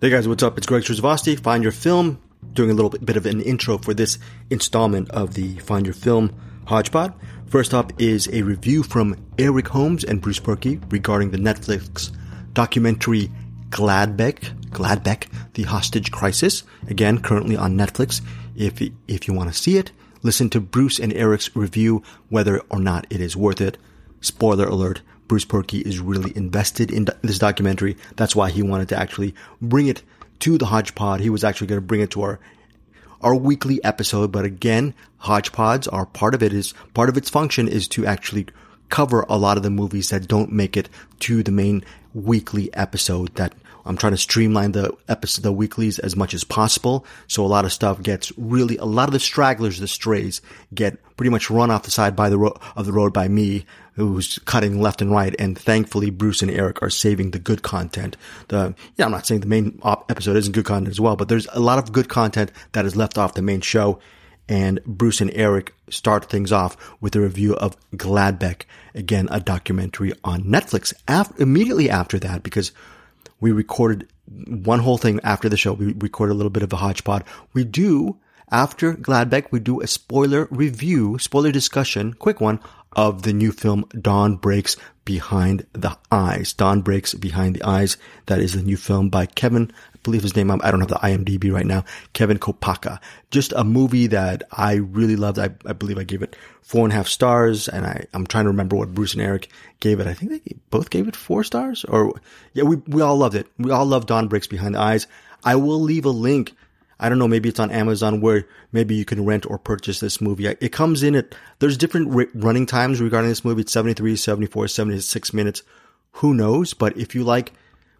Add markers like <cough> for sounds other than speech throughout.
Hey guys, what's up? It's Greg Trzavosty. Find Your Film, doing a little bit of an intro for this installment of the Find Your Film Hodgepod. First up is a review from Eric Holmes and Bruce Purkey regarding the Netflix documentary Gladbeck, Gladbeck, The Hostage Crisis. Again, currently on Netflix. If, if you want to see it, listen to Bruce and Eric's review whether or not it is worth it. Spoiler alert, Bruce Purkey is really invested in this documentary. That's why he wanted to actually bring it to the Hodgepod. He was actually going to bring it to our our weekly episode. But again, Hodgepods are part of it is part of its function is to actually cover a lot of the movies that don't make it to the main weekly episode that I'm trying to streamline the episode, the weeklies as much as possible. So a lot of stuff gets really, a lot of the stragglers, the strays get pretty much run off the side by the ro- of the road by me, who's cutting left and right. And thankfully, Bruce and Eric are saving the good content. The, yeah, I'm not saying the main op- episode isn't good content as well, but there's a lot of good content that is left off the main show. And Bruce and Eric start things off with a review of Gladbeck, again, a documentary on Netflix. Af- immediately after that, because we recorded one whole thing after the show. We recorded a little bit of a hodgepodge. We do, after Gladbeck, we do a spoiler review, spoiler discussion, quick one, of the new film Dawn Breaks Behind the Eyes. Dawn Breaks Behind the Eyes. That is the new film by Kevin, I believe his name, I don't have the IMDb right now, Kevin Kopacka. Just a movie that I really loved. I, I believe I gave it four and a half stars and I, I'm trying to remember what Bruce and Eric gave it. I think they both gave it four stars or yeah, we, we all loved it. We all loved Dawn Breaks Behind the Eyes. I will leave a link I don't know, maybe it's on Amazon where maybe you can rent or purchase this movie. It comes in at, there's different running times regarding this movie. It's 73, 74, 76 minutes. Who knows? But if you like,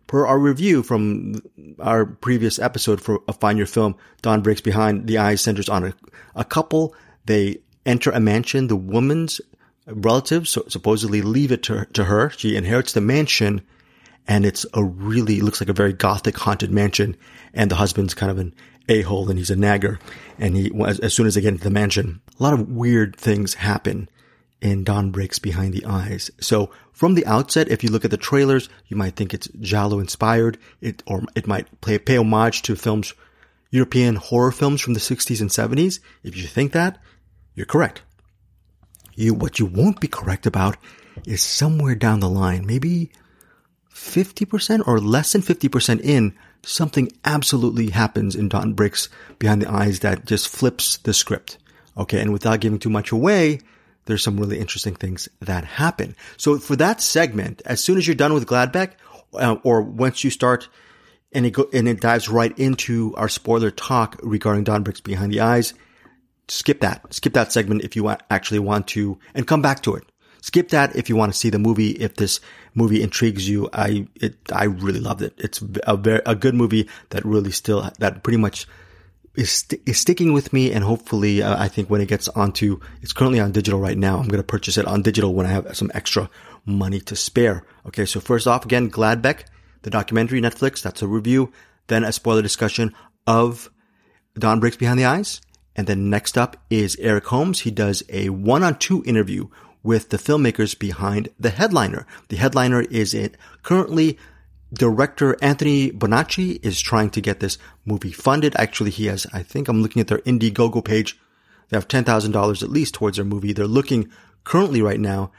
per our review from our previous episode for a Find Your Film, Dawn Breaks Behind the Eyes centers on a, a couple. They enter a mansion. The woman's relatives supposedly leave it to, to her. She inherits the mansion and it's a really, looks like a very gothic haunted mansion. And the husband's kind of an a-hole and he's a nagger. And he, as, as soon as they get into the mansion, a lot of weird things happen and Dawn Breaks Behind the Eyes. So from the outset, if you look at the trailers, you might think it's Giallo inspired. It, or it might play, pay homage to films, European horror films from the 60s and 70s. If you think that, you're correct. You, what you won't be correct about is somewhere down the line, maybe 50% or less than 50% in, something absolutely happens in Dawn Breaks Behind the Eyes that just flips the script. Okay. And without giving too much away, there's some really interesting things that happen. So for that segment, as soon as you're done with Gladbeck, uh, or once you start and it go, and it dives right into our spoiler talk regarding Dawn Breaks Behind the Eyes, skip that. Skip that segment if you actually want to, and come back to it. Skip that if you want to see the movie. If this movie intrigues you, I it I really loved it. It's a very a good movie that really still that pretty much is, st- is sticking with me and hopefully uh, I think when it gets onto, it's currently on digital right now. I'm to purchase it on digital when I have some extra money to spare. Okay. So first off, again, Gladbeck, the documentary Netflix, that's a review. Then a spoiler discussion of Dawn Breaks Behind the Eyes. And then next up is Eric Holmes. He does a one on two interview with the filmmakers behind The Headliner. The Headliner is it currently director Anthony Bonacci is trying to get this movie funded. Actually, he has, I think I'm looking at their Indiegogo page. They have $10,000 at least towards their movie. They're looking currently right now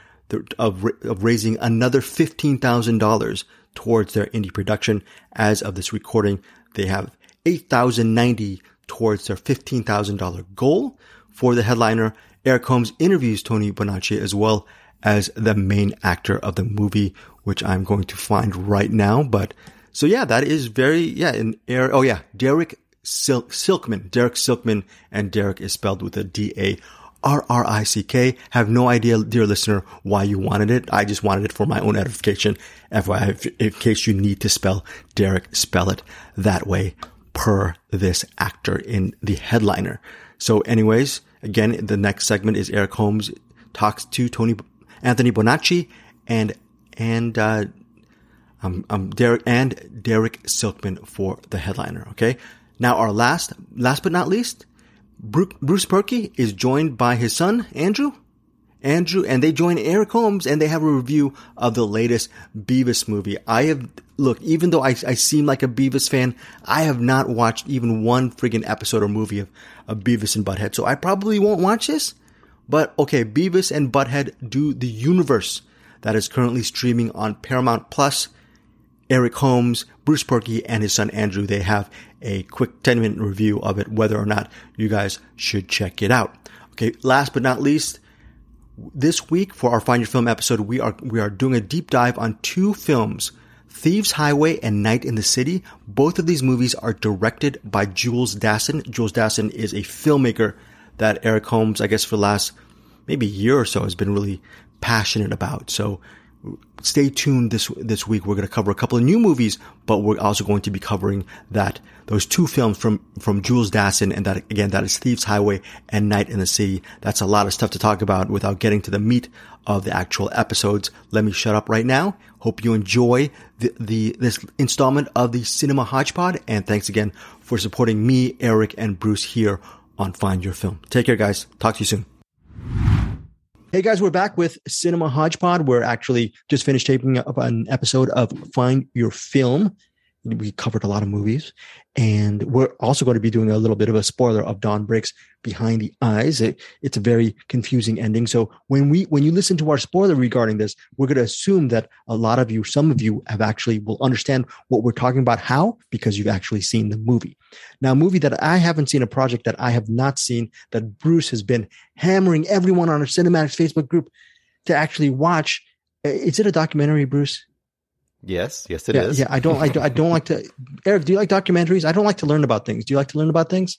of, of raising another $15,000 towards their indie production. As of this recording, they have 8,090 towards their $15,000 goal for the headliner. Eric Holmes interviews Tony Bonacci as well as the main actor of the movie, which I'm going to find right now. But so yeah, that is very, yeah, in air. Oh yeah, Darrick Silk, Silkman, Darrick Silkman, and Darrick is spelled with a D-A. R-R-I-C-K. Have no idea, dear listener, why you wanted it. I just wanted it for my own edification. FYI, in case you need to spell Derek, spell it that way per this actor in the headliner. So anyways, again, the next segment is Eric Holmes talks to Tony Anthony Bonacci and and uh, um, um, Darrick and Darrick Silkman for the headliner. Okay. Now our last, last but not least, Bruce Purkey is joined by his son Andrew, Andrew, and they join Eric Holmes and they have a review of the latest Beavis movie. I have, look, even though I, I seem like a Beavis fan, I have not watched even one friggin' episode or movie of, of Beavis and Butthead, so I probably won't watch this. But okay, Beavis and Butthead do the universe that is currently streaming on Paramount Plus. Eric Holmes, Bruce Purkey, and his son Andrew, they have a quick 10 minute review of it, whether or not you guys should check it out. Okay, last but not least, this week for our Find Your Film episode, we are we are doing a deep dive on two films, Thieves Highway and Night and the City. Both of these movies are directed by Jules Dassin. Jules Dassin is a filmmaker that Eric Holmes, I guess for the last maybe year or so, has been really passionate about. So stay tuned this this week. We're going to cover a couple of new movies, but we're also going to be covering that those two films from from Jules Dassin, and that again that is Thieves Highway and Night and the City. That's a lot of stuff to talk about without getting to the meat of the actual episodes. Let me shut up right now. Hope you enjoy the, the this installment of the Cinema Hodgepod, and thanks again for supporting me, Eric, and Bruce here on Find Your Film. Take care, guys. Talk to you soon. Hey guys, we're back with Cinema Hodgepod. We're actually just finished taping up an episode of Find Your Film. We covered a lot of movies, and we're also going to be doing a little bit of a spoiler of Dawn Breaks Behind the Eyes. It, it's a very confusing ending. So when we when you listen to our spoiler regarding this, we're going to assume that a lot of you, some of you, have actually will understand what we're talking about. How? Because you've actually seen the movie. Now, a movie that I haven't seen, a project that I have not seen, that Bruce has been hammering everyone on our CinemAddicts Facebook group to actually watch. Is it a documentary, Bruce? Yes, yes, it yeah, is. yeah, I don't, I don't, I don't like to. Eric, do you like documentaries? I don't like to learn about things. Do you like to learn about things?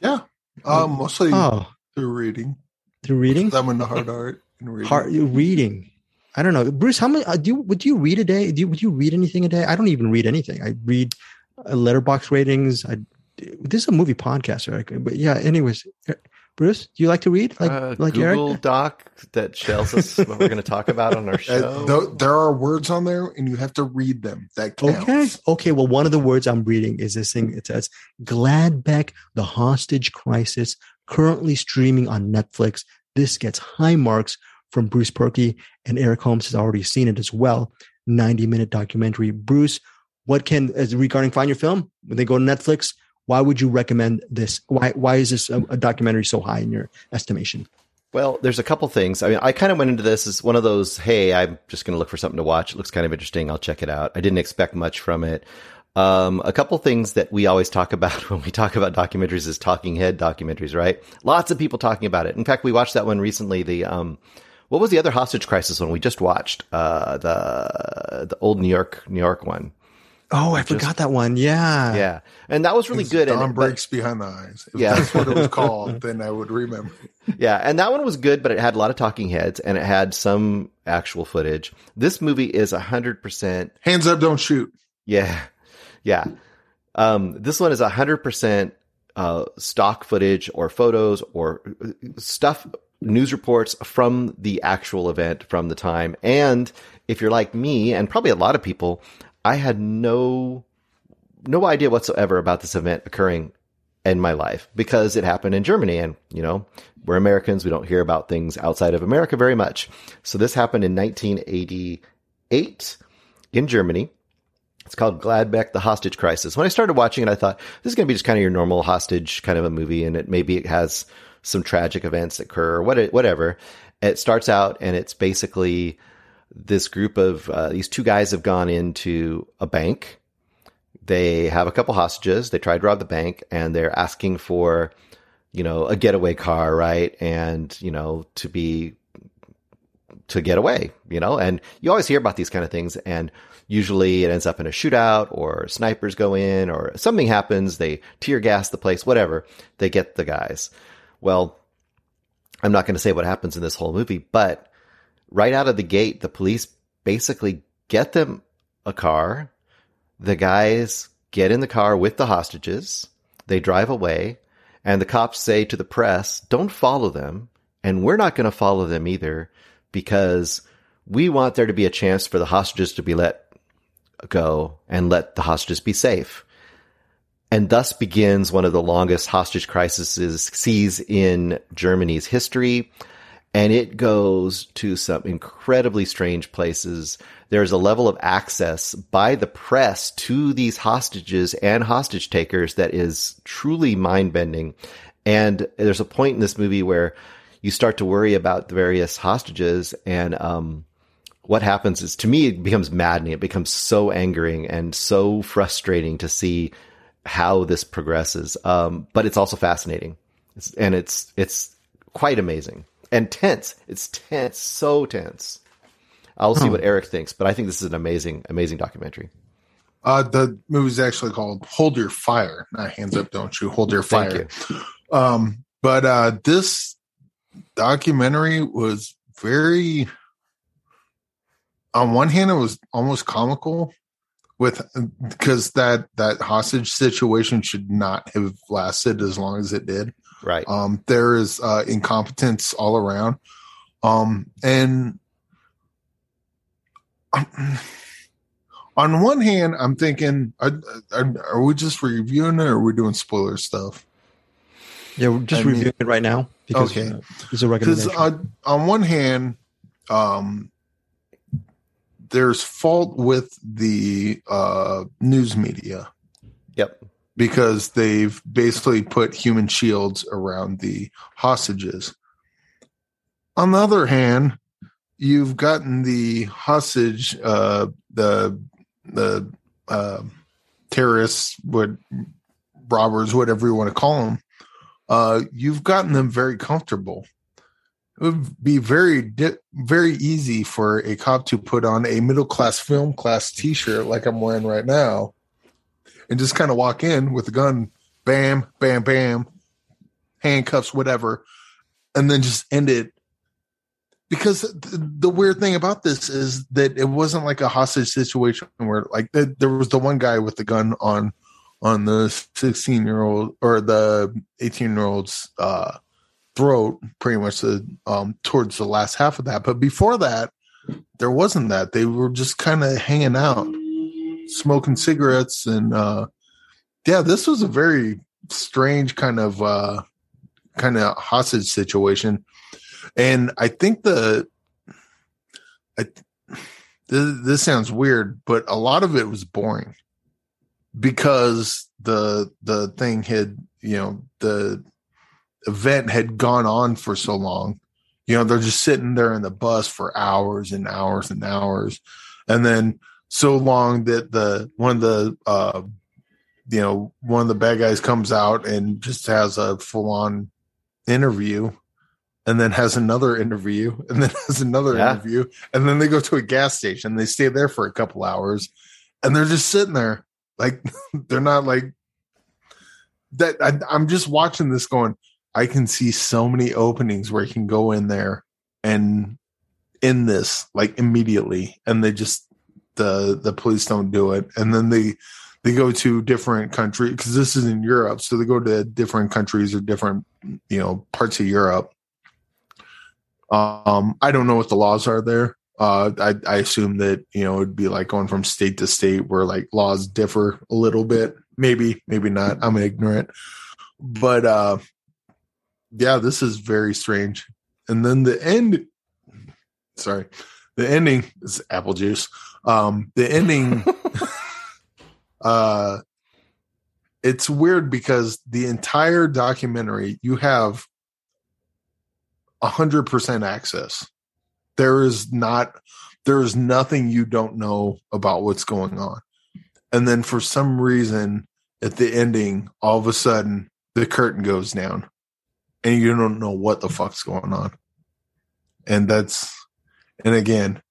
Yeah, um, mostly Oh, through reading. through reading, I'm into hard art and reading. Heart, reading. I don't know, Bruce. How many uh, do you would you read a day? Do you would you read anything a day? I don't even read anything. I read uh, Letterboxd ratings. I this is a movie podcast, Eric. But yeah, anyways, uh, Bruce, do you like to read like uh, like Google Eric? Doc that tells us what we're going to talk about on our <laughs> Uh, show. th- there are words on there, and you have to read them. That counts. Okay. Okay. Well, one of the words I'm reading is this thing. It says Gladbeck, the hostage crisis, currently streaming on Netflix. This gets high marks from Bruce Purkey and Eric Holmes has already seen it as well. 90 minute documentary. Bruce, what can, as regarding find your film, when they go to Netflix, why would you recommend this? Why, why is this a, a documentary so high in your estimation? Well, there's a couple things. I mean, I kind of went into this as one of those, hey, I'm just going to look for something to watch. It looks kind of interesting. I'll check it out. I didn't expect much from it. Um, a couple things that we always talk about <laughs> when we talk about documentaries is talking head documentaries, right? Lots of people talking about it. In fact, we watched that one recently. The, um, what was the other hostage crisis one we just watched? Uh, the, the old New York, New York one. Oh, I forgot that one. Yeah. Yeah. And that was really It's good. Dawn and, but- breaks behind the eyes. If Yeah. that's what it was <laughs> called, then I would remember. yeah, and that one was good, but it had a lot of talking heads and it had some actual footage. This movie is hundred percent. Hands up, don't shoot. Yeah, yeah. Um, this one is hundred percent uh, stock footage or photos or uh, stuff, news reports from the actual event from the time. And if you're like me, and probably a lot of people, I had no no idea whatsoever about this event occurring in my life because it happened in Germany and you know we're Americans. We don't hear about things outside of America very much. So this happened in 1988 in Germany. It's called Gladbeck the hostage crisis. When I started watching it I thought this is going to be just kind of your normal hostage kind of a movie and it maybe it has some tragic events that occur or what whatever. It starts out and it's basically this group of uh, these two guys have gone into a bank they have a couple hostages. They tried to rob the bank and they're asking for, you know, a getaway car, right? And, you know, to be, to get away, you know, and you always hear about these kind of things and usually it ends up in a shootout or snipers go in or something happens. They tear gas the place, whatever. They get the guys. Well, I'm not going to say what happens in this whole movie, but right out of the gate, the police basically get them a car the guys get in the car with the hostages. They drive away and the cops say to the press, don't follow them. And we're not going to follow them either because we want there to be a chance for the hostages to be let go and let the hostages be safe. And thus begins one of the longest hostage crises in Germany's history. And it goes to some incredibly strange places. There's a level of access by the press to these hostages and hostage takers that is truly mind bending. And there's a point in this movie where you start to worry about the various hostages and, um, what happens is to me, it becomes maddening. It becomes so angering and so frustrating to see how this progresses. Um, but it's also fascinating. It's, and it's, it's quite amazing and tense. It's tense, so tense. I'll see what Eric thinks, but I think this is an amazing, amazing documentary. Uh, the movie's actually called "Hold Your Fire," not "Hands Up, Don't You." Hold Your Fire. Thank Um, but uh, this documentary was very. On one hand, it was almost comical, with because that that hostage situation should not have lasted as long as it did. Right. Um, there is uh, incompetence all around. Um, and um, on one hand, I'm thinking, are, are, are we just reviewing it or are we doing spoiler stuff? Yeah, we're just I mean- reviewing it right now because Okay. uh, it's a recommendation. on, on one hand, um, there's fault with the uh, news media. Yep. Because they've basically put human shields around the hostages. On the other hand, you've gotten the hostage, uh, the the uh, terrorists, what robbers, whatever you want to call them. Uh, you've gotten them very comfortable. It would be very very easy for a cop to put on a middle class film class T shirt like I'm wearing right now and just kind of walk in with a gun, bam, bam, bam, handcuffs, whatever, and then just end it. Because th- the weird thing about this is that it wasn't like a hostage situation where, like, th- there was the one guy with the gun on on the 16 year old or the 18 year old's uh, throat, pretty much the um, towards the last half of that. But before that, there wasn't that. They were just kind of hanging out smoking cigarettes and uh yeah this was a very strange kind of uh kind of hostage situation. And i think the I, this, this sounds weird but a lot of it was boring because the the thing had you know the event had gone on for so long. You know they're just sitting there in the bus for hours and hours and hours. And then so long that the one of the uh you know one of the bad guys comes out and just has a full on interview and then has another interview and then <laughs> has another Yeah. interview and then they go to a gas station they stay there for a couple hours and they're just sitting there like <laughs> they're not like that I, i'm just watching this going i can see so many openings where you can go in there and in this like immediately and they just the the police don't do it. And then they they go to different countries because this is in Europe so they go to different countries or different you know parts of Europe. Um I don't know what the laws are there. Uh I I assume that you know it'd be like going from state to state where like laws differ a little bit. Maybe maybe not. I'm ignorant. But uh yeah this is very strange. And then the end sorry the ending is apple juice um the ending <laughs> uh it's weird because the entire documentary you have a hundred percent access. There is not there is nothing you don't know about what's going on. And then for some reason at the ending all of a sudden the curtain goes down and you don't know what the fuck's going on. And that's and again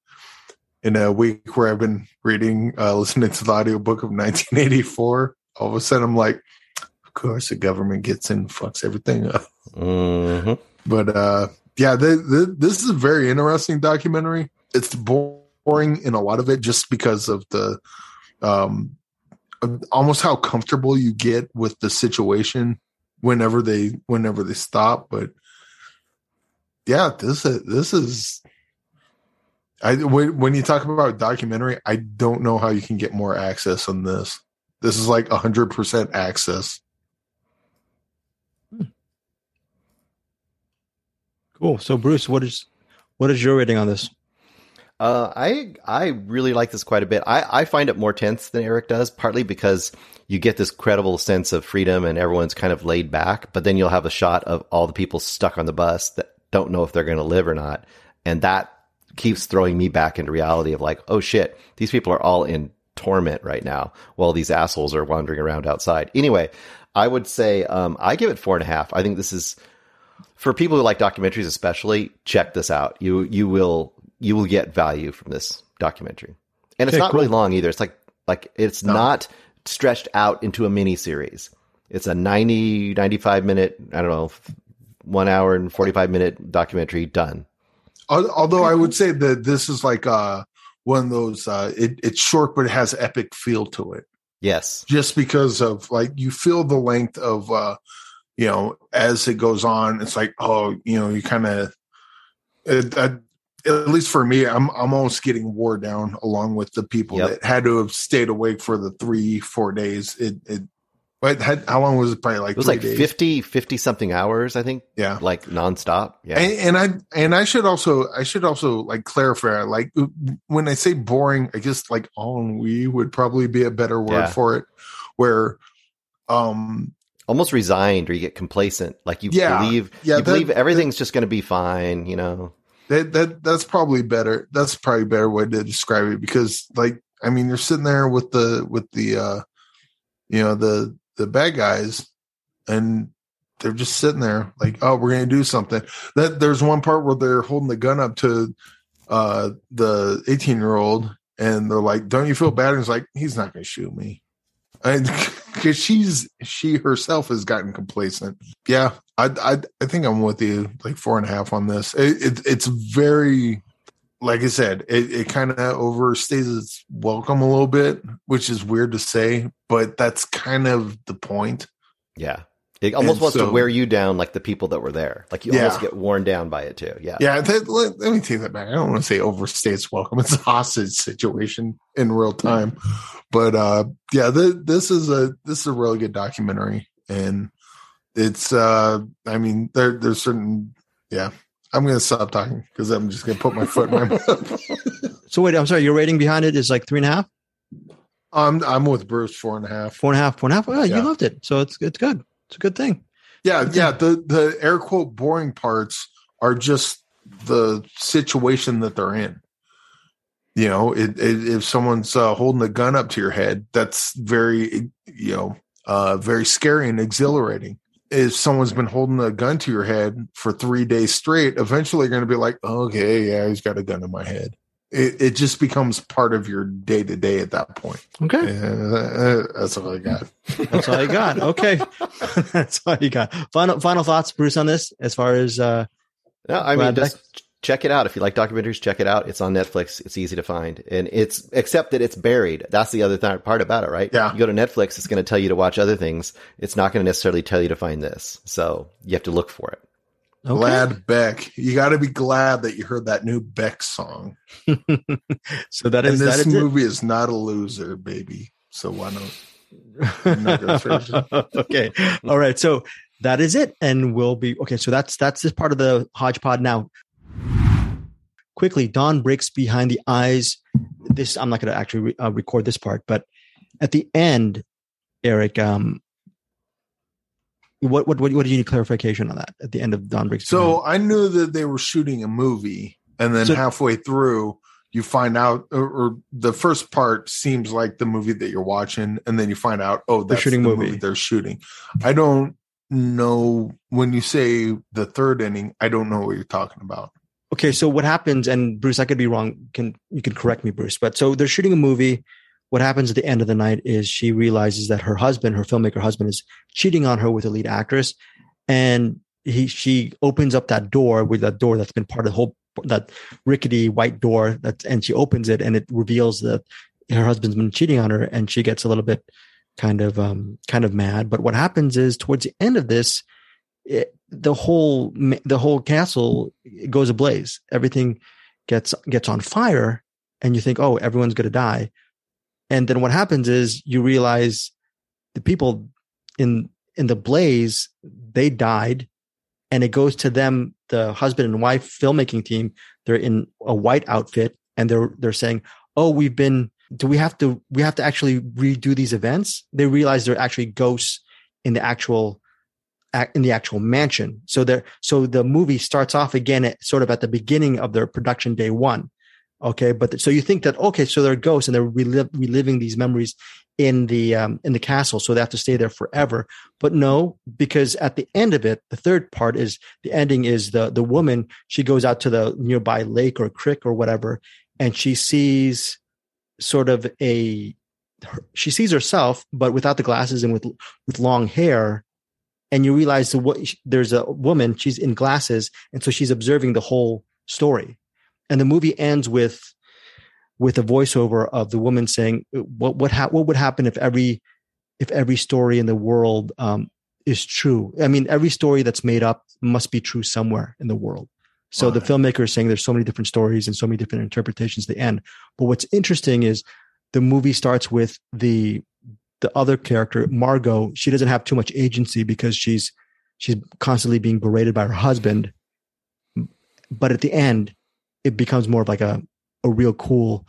in a week where I've been reading, uh, listening to the audiobook of 1984, all of a sudden I'm like, of course the government gets in and fucks everything up. hmm But uh, yeah, the, the, this is a very interesting documentary. It's boring in a lot of it just because of the um, almost how comfortable you get with the situation whenever they whenever they stop. But yeah, this is this is I when, when you talk about documentary, I don't know how you can get more access on this. This is like hundred percent access. Cool. So, Bruce, what is what is your rating on this? Uh, I I really like this quite a bit. I, I find it more tense than Eric does, partly because you get this credible sense of freedom and everyone's kind of laid back, but then you'll have a shot of all the people stuck on the bus that don't know if they're going to live or not, and that keeps throwing me back into reality of like, oh shit, these people are all in torment right now while these assholes are wandering around outside. Anyway, I would say um, I give it four and a half. I think this is for people who like documentaries, especially. Check this out. You you will you will get value from this documentary. And it's Okay, not cool. really long either. It's like like it's No. not stretched out into a mini series. It's a 90 95 minute, I don't know, 1 hour and 45 minute documentary done. Al- Although I would say that this is like uh, one of those. Uh, it, it's short, but it has epic feel to it. Yes. Just because of like you feel the length of, uh, you know, as it goes on. It's like oh, you know, you kind of. At least for me, I'm I'm almost getting wore down along with the people Yep. that had to have stayed awake for the three four days. It it. But had, how long was it? Probably like It was like days. 50 50 something hours, I think, Yeah. like nonstop. Yeah. And, and I and I should also I should also like clarify like when I say boring, I guess like ennui would probably be a better word Yeah. for it. Where, um, Almost resigned or you get complacent. Like you Yeah. believe Yeah, you that- believe everything's just going to be fine, you know. that that that's probably better. That's probably a better way to describe it because like I mean you're sitting there with the with the uh, you know the the bad guys and they're just sitting there like oh we're gonna do something. That there's one part where they're holding the gun up to uh the 18 year old and they're like don't you feel bad? And he's like he's not gonna shoot me. Because <laughs> she's she herself has gotten complacent. Yeah i i, I think i'm with you like four and a half on this. It, it it's very like i said it, it kind of overstays its welcome a little bit which is weird to say but that's kind of the point Yeah. It almost And wants to wear you down like the people that were there. Like you Yeah. almost get worn down by it too. Yeah. yeah that, let, let me take that back i don't want to say overstay its welcome it's a hostage situation in real time but uh yeah th- this is a this is a really good documentary and it's uh i mean there there's certain yeah i'm gonna stop talking because i'm just gonna put my foot in my <laughs> mouth So wait, I'm sorry. Your rating behind it is like three and a half, i'm i'm with bruce four and a half four and a half, four and a half. Oh, Yeah. you loved it, so it's it's good. It's a good thing. yeah yeah the the air quote boring parts are just the situation that they're in you know it, it, if someone's uh, holding a gun up to your head that's very you know uh very scary and exhilarating if someone's been holding a gun to your head for three days straight eventually you're going to be like okay yeah he's got a gun in my head. It, it just becomes part of your day to day at that point. Okay, yeah, that's all i got. <laughs> That's all you got. Okay, <laughs> that's all you got. Final final thoughts, Bruce, on this as far as uh, No, I mean, Glad just check it out. If you like documentaries, check it out. It's on Netflix. It's easy to find. And it's, except that it's buried. That's the other th- part about it, right? Yeah. You go to Netflix, it's going to tell you to watch other things. It's not going to necessarily tell you to find this. So you have to look for it. okay. glad beck you got to be glad that you heard that new beck song <laughs> so that and that this is it. movie is not a loser, baby. So why don't? not gonna search okay. All right. So that is it. And we'll be okay. So that's that's this part of the hodgepod now. Quickly, Dawn breaks behind the eyes. This I'm not going to actually re- uh, record this part, but at the end, Eric, um, what what what, what do you need clarification on that at the end of Dawn breaks? So I knew that they were shooting a movie, and then So- halfway through, you find out, or, or the first part seems like the movie that you're watching, and then you find out, oh, that's they're shooting the movie. movie they're shooting. I don't know when you say the third inning. I don't know what you're talking about. Okay so what happens and bruce i could be wrong can you can correct me bruce but so they're shooting a movie. What happens at the end of the night is she realizes that her husband her filmmaker husband is cheating on her with a lead actress and he she opens up that door with that door that's been part of the whole that rickety white door that and she opens it and it reveals that her husband's been cheating on her and she gets a little bit kind of um kind of mad. But what happens is towards the end of this it, the whole the whole castle goes ablaze everything gets gets on fire and you think oh everyone's going to die and then what happens is you realize the people in in the blaze they died and it goes to them, the husband and wife filmmaking team. They're in a white outfit, and they're they're saying, "Oh, we've been. Do we have to? We have to actually redo these events." They realize they're actually ghosts in the actual in the actual mansion. So there, so the movie starts off again at sort of at the beginning of their production day one. Okay, but so you think that okay, so they're ghosts and they're reliv- reliving these memories in the um, in the castle, so they have to stay there forever. But no, because at the end of it, the third part is the ending is the the woman she goes out to the nearby lake or creek or whatever, and she sees sort of a she sees herself, but without the glasses and with with long hair, and you realize the, there's a woman she's in glasses and so she's observing the whole story. And the movie ends with with a voiceover of the woman saying what what ha- what would happen if every if every story in the world um, is true? I mean every story that's made up must be true somewhere in the world. So the filmmaker is saying there's so many different stories and so many different interpretations at the end. But what's interesting is the movie starts with the the other character, Margot, she doesn't have too much agency because she's she's constantly being berated by her husband. But at the end, it becomes more of like a a real cool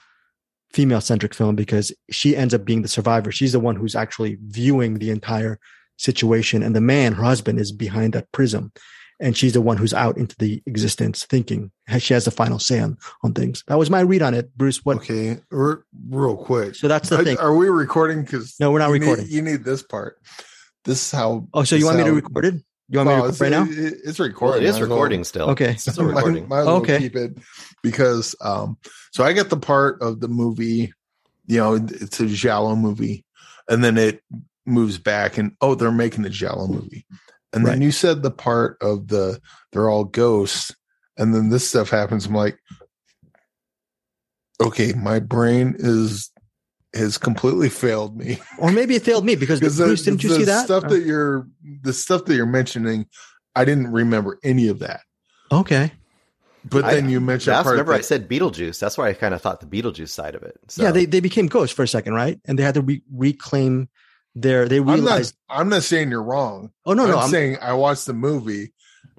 female centric film because she ends up being the survivor. She's the one who's actually viewing the entire situation, and the man, her husband, is behind that prism and she's the one who's out into the existence thinking. She has the final say on, on things. That was my read on it bruce. What okay R- real quick. So that's the are, thing. are we recording? Because no we're not you recording. need, you need this part. This is how oh so you want me to record it? You want well, me to record right now? it, it's recording well, it is recording well, still. Okay. It's still <laughs> recording. might, might okay. keep it because um so i get the part of the movie you know it's a giallo movie and then it moves back and oh they're making the giallo movie and then right. you said the part of the they're all ghosts, and then this stuff happens. I'm like, okay, my brain is has completely failed me. Or maybe it failed me because <laughs> the, Bruce, didn't you see that stuff oh. that you're the stuff that you're mentioning? I didn't remember any of that. Okay. But then I, you mentioned that's remember that, I said Beetlejuice. That's why I kind of thought the Beetlejuice side of it. So. Yeah, they, they became ghosts for a second, right? And they had to re- reclaim their they realized I'm not, I'm not saying you're wrong. Oh no, I'm no, I'm saying I watched the movie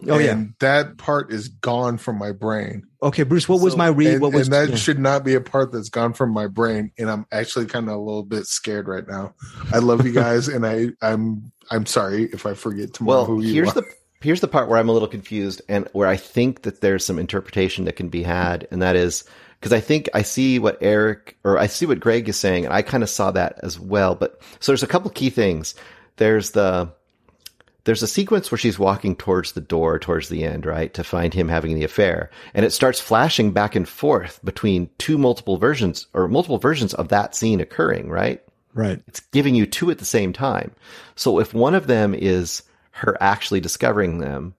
Oh yeah, that part is gone from my brain. Okay, Bruce, what was my read? and, What was and that yeah. should not be a part that's gone from my brain. And I'm actually kind of a little bit scared right now. I love you guys, and I I'm I'm sorry if I forget tomorrow Well, who you here's are. the here's the part where I'm a little confused and where I think that there's some interpretation that can be had, and that is because I think I see what Eric or I see what Greg is saying, and I kind of saw that as well. But so there's a couple key things. There's the there's a sequence where she's walking towards the door towards the end, right, to find him having the affair, and it starts flashing back and forth between two multiple versions or multiple versions of that scene occurring, right? right. it's giving you two at the same time. So if one of them is her actually discovering them,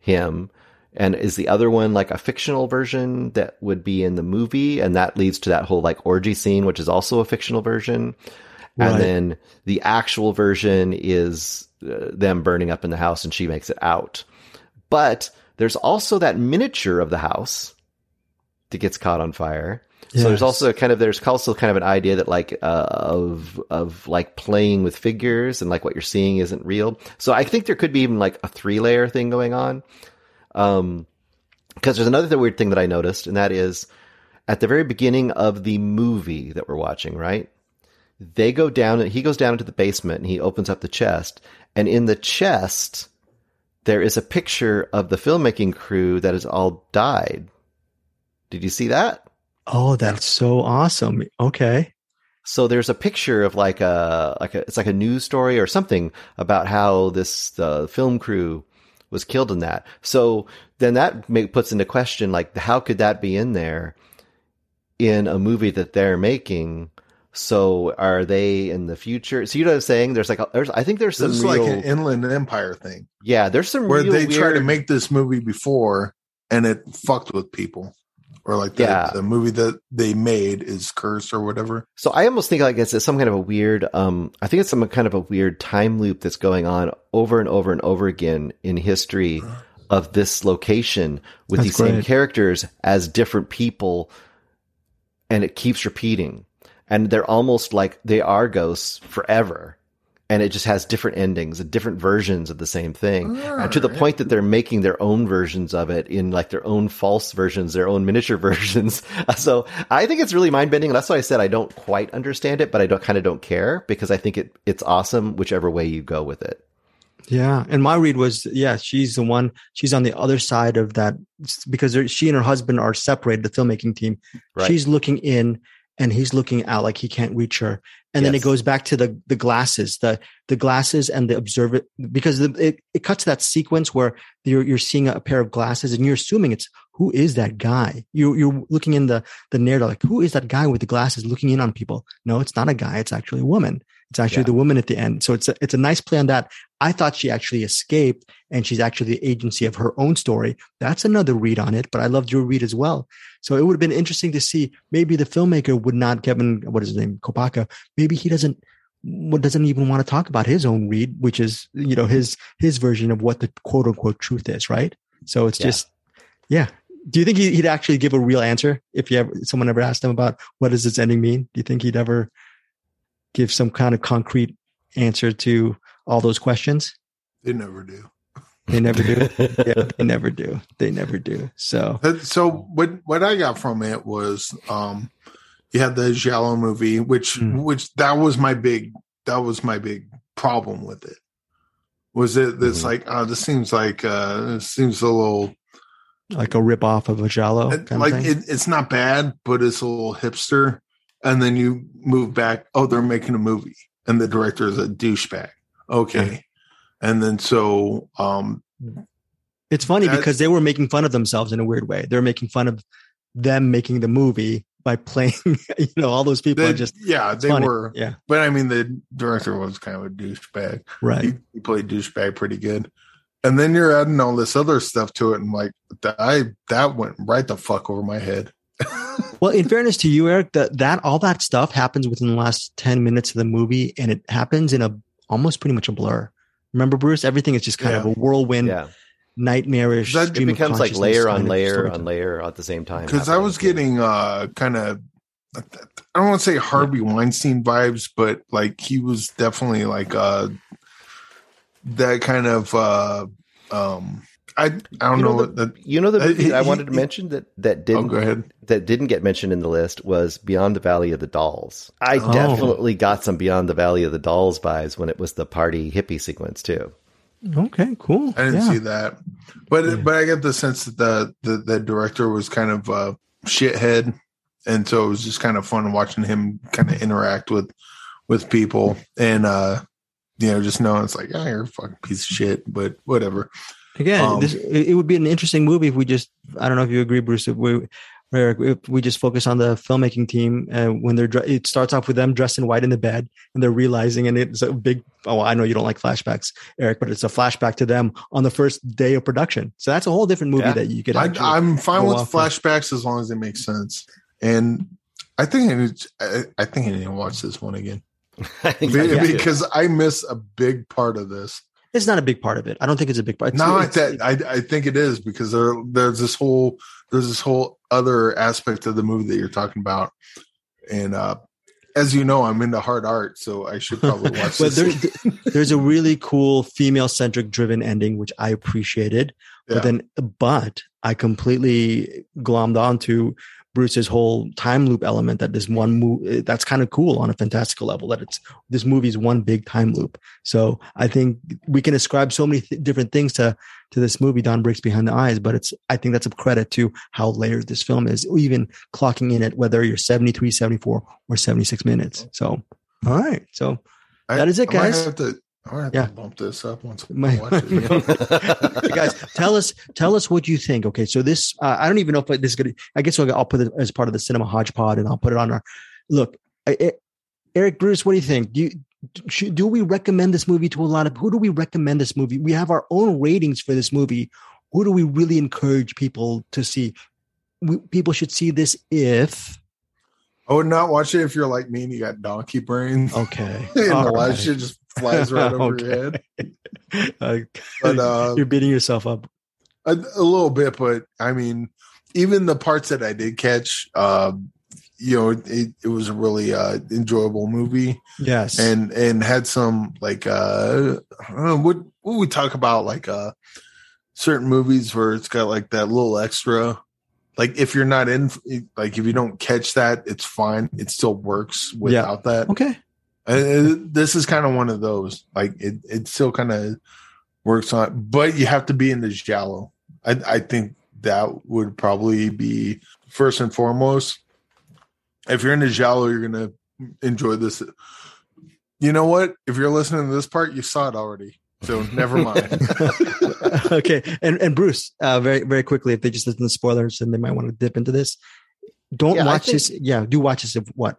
him, and is the other one like a fictional version that would be in the movie, and that leads to that whole like orgy scene, which is also a fictional version. Right. And then the actual version is uh, them burning up in the house and she makes it out. But there's also that miniature of the house that gets caught on fire. So there's also kind of there's also kind of an idea that like uh, of of like playing with figures and like what you're seeing isn't real. So I think there could be even like a three layer thing going on. Um, because there's another weird thing that I noticed, and that is at the very beginning of the movie that we're watching, right? They go down, and he goes down into the basement and he opens up the chest, and in the chest there is a picture of the filmmaking crew that has all died. Did you see that? Oh, that's so awesome. Okay. So there's a picture of like a like a it's like a news story or something about how this the film crew was killed in that. So then that make, puts into question like how could that be in there in a movie that they're making? So are they in the future? So you know what I'm saying? There's like a, there's I think there's some This is real like an Inland Empire thing yeah there's some where they tried to make this movie before and it fucked with people, or like the, Yeah. the movie that they made is cursed or whatever. So I almost think like it's some kind of a weird, um, I think it's some kind of a weird time loop that's going on over and over and over again in history of this location with That's these same characters as different people, and it keeps repeating. And they're almost like they are ghosts forever. And it just has different endings and different versions of the same thing and to the point that they're making their own versions of it in like their own false versions their own miniature <laughs> versions <laughs> so i think it's really mind-bending and that's why i said i don't quite understand it but i don't kind of don't care because i think it it's awesome whichever way you go with it Yeah, and my read was yeah, she's the one. She's on the other side of that because she and her husband are separated. The filmmaking team. Right. She's looking in, and he's looking out like he can't reach her. And then it goes back to the the glasses, the the glasses and the observer because the, it it cuts that sequence where you're you're seeing a pair of glasses and you're assuming it's who is that guy? You you're looking in the the narrative like who is that guy with the glasses looking in on people? No, it's not a guy. It's actually a woman. It's actually Yeah. the woman at the end. So it's a, it's a nice play on that. I thought she actually escaped and she's actually the agency of her own story. That's another read on it, but I loved your read as well. So it would have been interesting to see maybe the filmmaker would not, Kevin, what is his name? Kopacka. Maybe he doesn't, what doesn't even want to talk about his own read, which is, you know, his, his version of what the quote unquote truth is, right? So it's Yeah. just, yeah. Do you think he- he'd actually give a real answer if you ever, someone ever asked him about what does this ending mean? Do you think he'd ever give some kind of concrete answer to all those questions? They never do. They never do. <laughs> yeah, they never do. They never do. So Uh, So what what I got from it was um you had the Giallo movie, which Mm. which that was my big that was my big problem with it. Was it this Mhm. like oh this seems like uh it seems a little like a rip off of a Giallo it- like of thing. it, it's not bad, but it's a little hipster. And then you move back, oh, they're making a movie and the director is a douchebag. Okay. And then so um it's funny because they were making fun of themselves in a weird way. They're making fun of them making the movie by playing, <laughs> you know, all those people they, just yeah, they funny. were Yeah. but I mean the director was kind of a douchebag. right. he, he played douchebag pretty good. And then you're adding all this other stuff to it, and like that, I that went right the fuck over my head. <laughs> Well, in fairness to you, Eric, that that all that stuff happens within the last ten minutes of the movie, and it happens in a almost pretty much a blur. Remember, Bruce? Everything is just kind Yeah. of a whirlwind, yeah nightmarish. That- it of becomes like layer on layer on layer at the same time Because I was getting uh kind of I don't want to say Harvey Weinstein vibes, but like he was definitely like uh that kind of uh um I I don't You know, know what the you know the Uh, movie he- I wanted to mention that that oh didn't go ahead. that didn't get mentioned in the list was Beyond the Valley of the Dolls. I Oh. definitely got some Beyond the Valley of the Dolls vibes when it was the party hippie sequence too. Okay, cool. I didn't Yeah. see that, but Yeah. but I get the sense that the, the the director was kind of a shithead, and so it was just kind of fun watching him kind of interact with with people, and uh you know just knowing it's like oh you're a fucking piece of shit, but whatever. Again, Um, this it it would be an interesting movie if we just I don't know if you agree, Bruce. If we Eric, if we just focus on the filmmaking team uh, when they're, it starts off with them dressed in white in the bed and they're realizing and it's a big oh I know you don't like flashbacks Eric but it's a flashback to them on the first day of production so that's a whole different movie Yeah. that you could I, actually, I'm fine go with off of. flashbacks as long as they make sense, and I think I, need, I, I think I need to watch this one again <laughs> I think Be- I because I miss a big part of this. It's not a big part of it I don't think it's a big part it's, no, I, it's- that, I I think it is because there there's this whole there's this whole other aspect of the movie that you're talking about, and uh as you know, I'm into hard art, so I should probably <laughs> watch but this. there, <laughs> there's a really cool female centric driven ending which I appreciated Yeah. but then but I completely glommed onto Bruce's whole time loop element that this one movie eh, that's kind of cool on a fantastical level that it's this movie's one big time loop. So I think we can ascribe so many th- different things to to this movie Dawn breaks behind the eyes, but it's I think that's a credit to how layered this film is, even clocking in at whether you're 73, 74 or 76 minutes. So all right. So I- that is it, I might guys. have to, Might have Yeah. to bump this up once My- watch it. <laughs> Guys, tell us tell us what you think. Okay, so this uh, I don't even know if this is gonna. I guess I'll, I'll put it as part of the cinema hodgepodge, and I'll put it on our. Look, I, I- Eric Bruce, what do you think? Do you should, do we recommend this movie to a lot of? Who do we recommend this movie? We have our own ratings for this movie. Who do we really encourage people to see? We, people should see this if I would not watch it if you're like me and you got donkey brains. okay. <laughs> and All the right. shit just flies right <laughs> over your head. <laughs> Uh, But uh, <laughs> you're beating yourself up. a, a little bit, but I mean, even the parts that I did catch, um, you know it, it was a really uh enjoyable movie Yes. and and had some like uh I don't know, what what we talk about like uh certain movies where it's got like that little extra like if you're not in like if you don't catch that it's fine it still works without that okay. Uh, this is kind of one of those like it it still kind of works on but you have to be in the giallo i i think that would probably be first and foremost if you're in the giallo you're gonna enjoy this you know what if you're listening to this part you saw it already so <laughs> never mind <laughs> okay. And and Bruce, uh, very very quickly, if they just listen to spoilers and they might want to dip into this, don't Yeah, watch think- this. Yeah, do watch this. If what?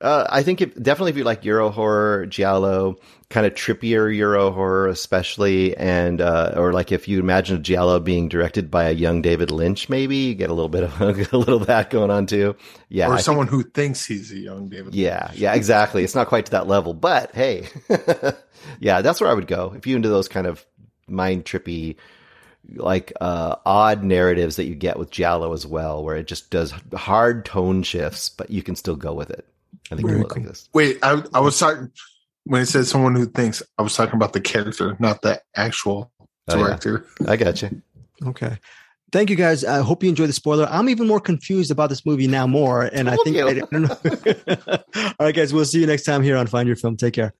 Uh, I think if, definitely if you like Euro horror, giallo, kind of trippier Euro horror, especially, and uh, or like if you imagine a giallo being directed by a young David Lynch, maybe you get a little bit of <laughs> a little of that going on too. Yeah, I or think- someone who thinks he's a young david yeah, yeah, exactly. It's not quite to that level, but hey, <laughs> yeah, that's where I would go if you into those kind of mind trippy, like uh, odd narratives that you get with giallo as well, where it just does hard tone shifts, but you can still go with it. I think Very you'll like cool. this. wait i i was talking when it said someone who thinks i was talking about the character not the actual Oh, yeah. director I got you. Okay. Thank you guys. I hope you enjoyed the spoiler. I'm even more confused about this movie now more. And I think, you. I, don't know. <laughs> all right, guys, we'll see you next time here on Find Your Film. Take care.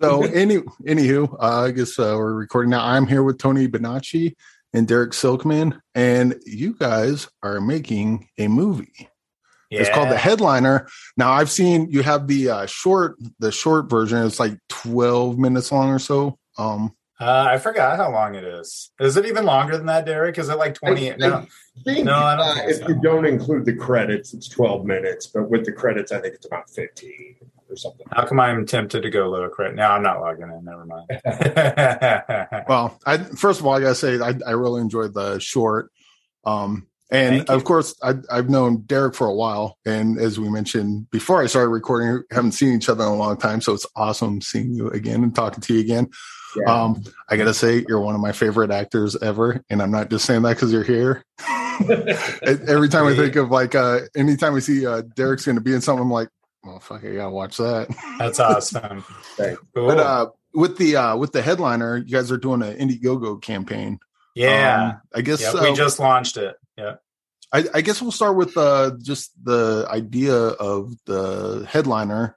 So, any anywho, uh, I guess uh, we're recording now. I'm here with Tony Bonacci and Darrick Silkman, and you guys are making a movie. It's called The Headliner. Now, I've seen you have the uh, short, the short version. It's like 12 minutes long or so. Um, Uh, I forgot how long it is. Is it even longer than that, Darrick? Is it like 20? I- no. Think No, I don't uh, if so. you don't include the credits, it's 12 minutes, but with the credits, I think it's about 15 or something. How come I'm tempted to go look credit? now? I'm not logging in. Never mind. <laughs> well, I first of all, I gotta say, I, I really enjoyed the short. Um, and of course, I, I've known Darrick for a while, and as we mentioned before I started recording, haven't seen each other in a long time, so it's awesome seeing you again and talking to you again. Yeah. Um, I gotta say, you're one of my favorite actors ever, and I'm not just saying that because you're here. <laughs> Every time I think of like, uh, anytime I see uh, Darrick's going to be in something, I'm like, well, fuck, I gotta watch that. That's awesome. <laughs> Cool. But uh, with the uh, with the headliner, you guys are doing an Indiegogo campaign. yeah. Um, I guess yeah. uh, we just launched it. Yeah. I, I guess we'll start with uh, just the idea of the headliner.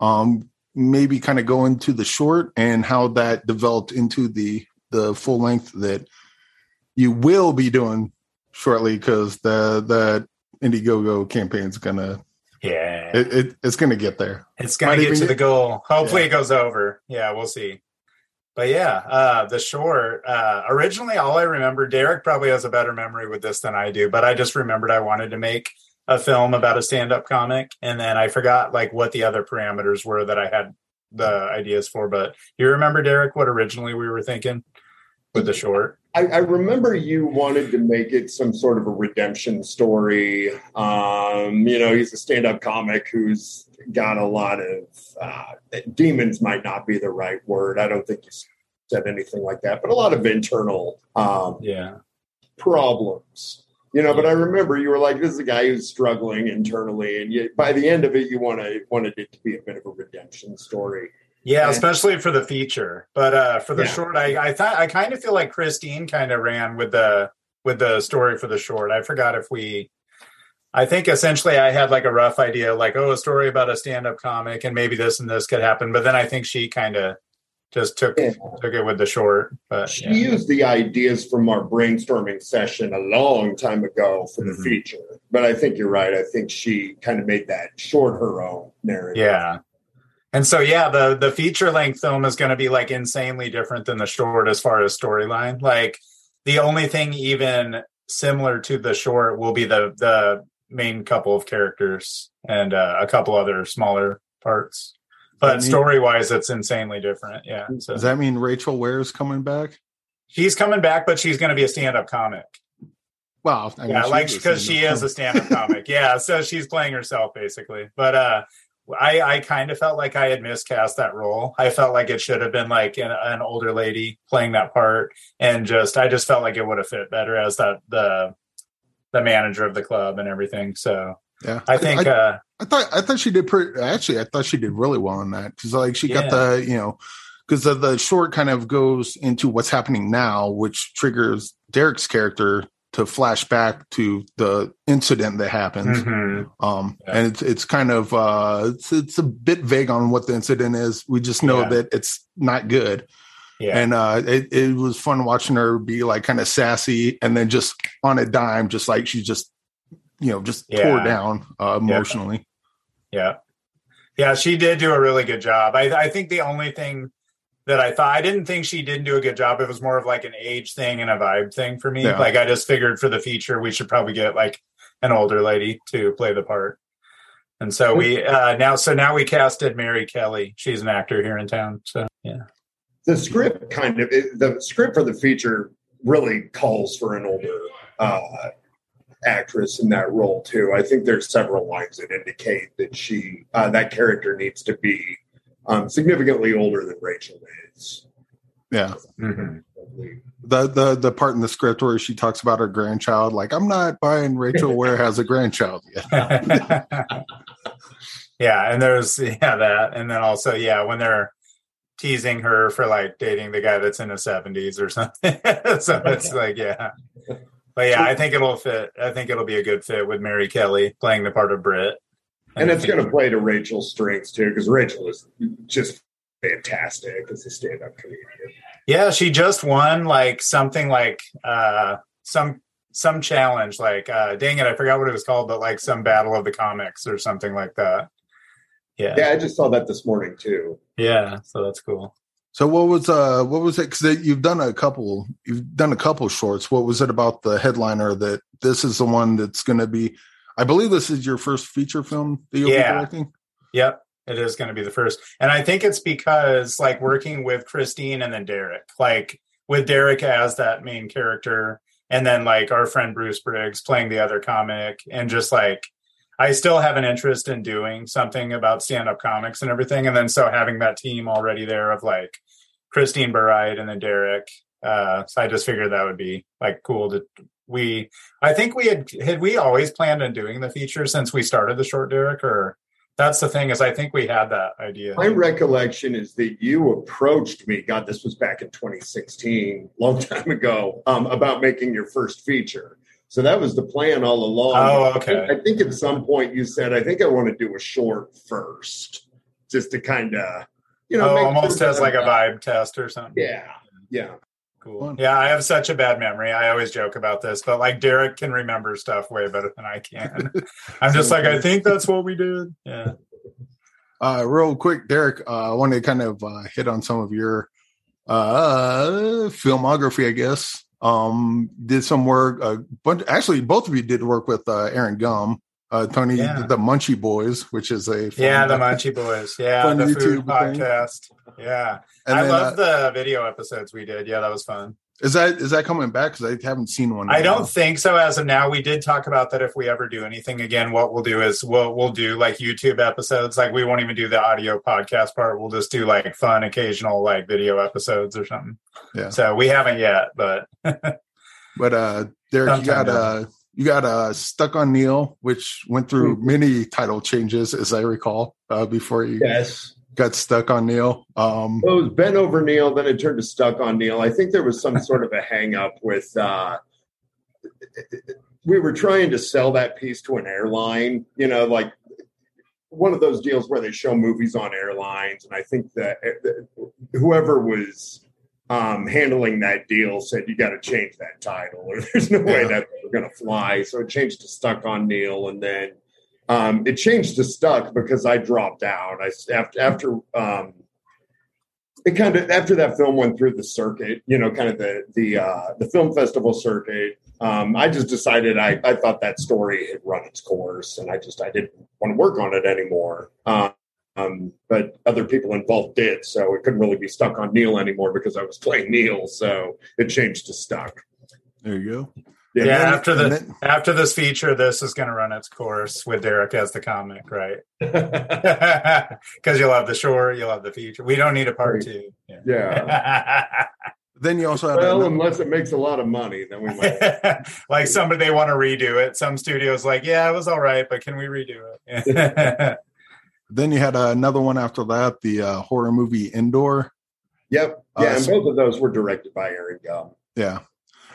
Um, maybe kind of go into the short and how that developed into the the full length that you will be doing shortly because the the Indiegogo campaign is gonna Yeah. it, it it's gonna get there. It's gonna Might get to get- the goal. Hopefully Yeah. it goes over. Yeah, we'll see. But yeah, uh, the short. Uh, originally, all I remember, Darrick probably has a better memory with this than I do. But I just remembered I wanted to make a film about a stand-up comic, and then I forgot like what the other parameters were that I had the ideas for. But you remember, Darrick, what originally we were thinking with the short? I, I remember you wanted to make it some sort of a redemption story. Um, you know, he's a stand-up comic who's got a lot of uh, demons. Might not be the right word. I don't think you said anything like that, but a lot of internal um, Yeah, problems. You know, but I remember you were like, "This is a guy who's struggling internally," and yet by the end of it, you want to wanted it to be a bit of a redemption story. Yeah, especially for the feature. But uh, for the Yeah. short, I I thought I kind of feel like Christine kind of ran with the with the story for the short. I forgot if we. I think essentially I had like a rough idea, like oh, a story about a stand-up comic, and maybe this and this could happen. But then I think she kind of just took Yeah. took it with the short. But She yeah. used the ideas from our brainstorming session a long time ago for the Mhm. feature, but I think you're right. I think she kind of made that short her own narrative. Yeah. And so yeah, the the feature length film is going to be like insanely different than the short as far as storyline. Like the only thing even similar to the short will be the the main couple of characters and uh, a couple other smaller parts. But Does that mean- story wise, it's insanely different. Yeah. So Does that mean Rachel Ware's coming back? she's coming back, but she's going to be a stand up comic. Well, I mean, yeah, like because she is a stand-up comic. Yeah, so she's playing herself basically. But uh I I kind of felt like I had miscast that role. I felt like it should have been like an, an older lady playing that part, and just I just felt like it would have fit better as that the the manager of the club and everything. So Yeah, I think I, uh, I thought I thought she did pretty. Actually, I thought she did really well in that because like she got the you know because the, the short kind of goes into what's happening now, which triggers Darrick's character to flash back to the incident that happens. mhm. Um, Yeah. and it's it's kind of uh, it's it's a bit vague on what the incident is. We just know Yeah. that it's not good, yeah, and uh, it it was fun watching her be like kind of sassy, and then just on a dime, just like she just you know just tore down uh, emotionally. Yeah. Yeah, she did do a really good job. I, I think the only thing that I thought I didn't think she didn't do a good job. It was more of like an age thing and a vibe thing for me. Yeah. Like I just figured for the feature we should probably get like an older lady to play the part. And so we uh now so now we casted Mary Kelly. She's an actor here in town. So yeah. the script kind of the script for the feature really calls for an older uh, actress in that role too. I think there's several lines that indicate that she uh, that character needs to be um, significantly older than Rachel is. Yeah. Mhm. the the the part in the script where she talks about her grandchild like i'm not buying rachel ware has a grandchild yet <laughs> yeah, and there's yeah that, and then also yeah when they're teasing her for like dating the guy that's in his seventies or something. <laughs> so it's like yeah, but yeah, I think it'll fit. I think it'll be a good fit with Mary Kelly playing the part of Brit, And it's going to play to Rachel's strengths too, because Rachel is just fantastic as a stand-up comedian. Yeah, she just won like something like uh some some challenge like uh dang it, I forgot what it was called, but like some battle of the comics or something like that. Yeah. Yeah, I just saw that this morning too. Yeah, so that's cool. so what was uh what was it because you've done a couple you've done a couple shorts what was it about the headliner that this is the one that's going to be i believe this is your first feature film that you'll Yeah. be directing Yep. It is going to be the first. And I think it's because like working with Christine and then Darrick, like with Darrick as that main character and then like our friend Bruce Briggs playing the other comic and just like I still have an interest in doing something about stand-up comics and everything and then so having that team already there of like Christine Burride and then Darrick uh so I just figured that would be like cool to we I think we had had we always planned on doing the feature since we started the short Darrick or that's the thing is I think we had that idea. My recollection is that you approached me. God, this was back in 2016, long time ago, um, about making your first feature. So that was the plan all along. Oh, okay. I think at some point you said, "I think I want to do a short first, just to kind of, you know, oh, make almost as like a vibe test or something. Yeah, yeah. Cool. Yeah, I have such a bad memory. I always joke about this, but like Darrick can remember stuff way better than I can. <laughs> I'm just like, I think that's what we did. Yeah. uh real quick darrick uh i want to kind of uh hit on some of your uh filmography i guess um did some work uh but actually both of you did work with uh aaron gum uh tony Yeah. the munchie boys which is a fun- Yeah, the Munchie Boys. Yeah, the YouTube food thing. podcast. Yeah. and I then, love uh, the video episodes we did. Yeah, that was fun. is that is that coming back because i haven't seen one I don't while. think so as of now. We did talk about that if we ever do anything again, what we'll do is we'll we'll do like YouTube episodes. Like we won't even do the audio podcast part. We'll just do like fun occasional like video episodes or something. Yeah. So we haven't yet, but <laughs> But uh Darrick, you got uh you got uh stuck on Neil, which went through Hmm. many title changes as I recall, uh before you Yes. got stuck on Neil. Um Well, it was bent over Neil, then it turned to stuck on Neil. I think there was some sort of a hang up with uh we were trying to sell that piece to an airline, you know, like one of those deals where they show movies on airlines. And I think that uh, whoever was um, handling that deal said, you got to change that title or there's no way Yeah. that's going to fly. So it changed to Stuck on Neil. And then um, it changed to Stuck because I dropped out. I after, after um, it kind of after that film went through the circuit, you know, kind of the the uh, the film festival circuit. Um, I just decided I, I thought that story had run its course, and I just I didn't want to work on it anymore. Um, but other people involved did, so it couldn't really be stuck on Neil anymore because I was playing Neil. So it changed to stuck. there you go. yeah, And then- after the then- after this feature, this is going to run its course with Darrick as the comic, right? <laughs> <laughs> Because you'll have the short, you'll have the feature. We don't need a part two. Yeah. <laughs> Then you also had Well, another- unless it makes a lot of money, then we might. like somebody they want to redo it. Some studios like, yeah, it was all right, but can we redo it? Then you had another one after that, the uh, horror movie Indoor. yep. Uh, Yeah, and so- both of those were directed by Aaron Gum. Yeah,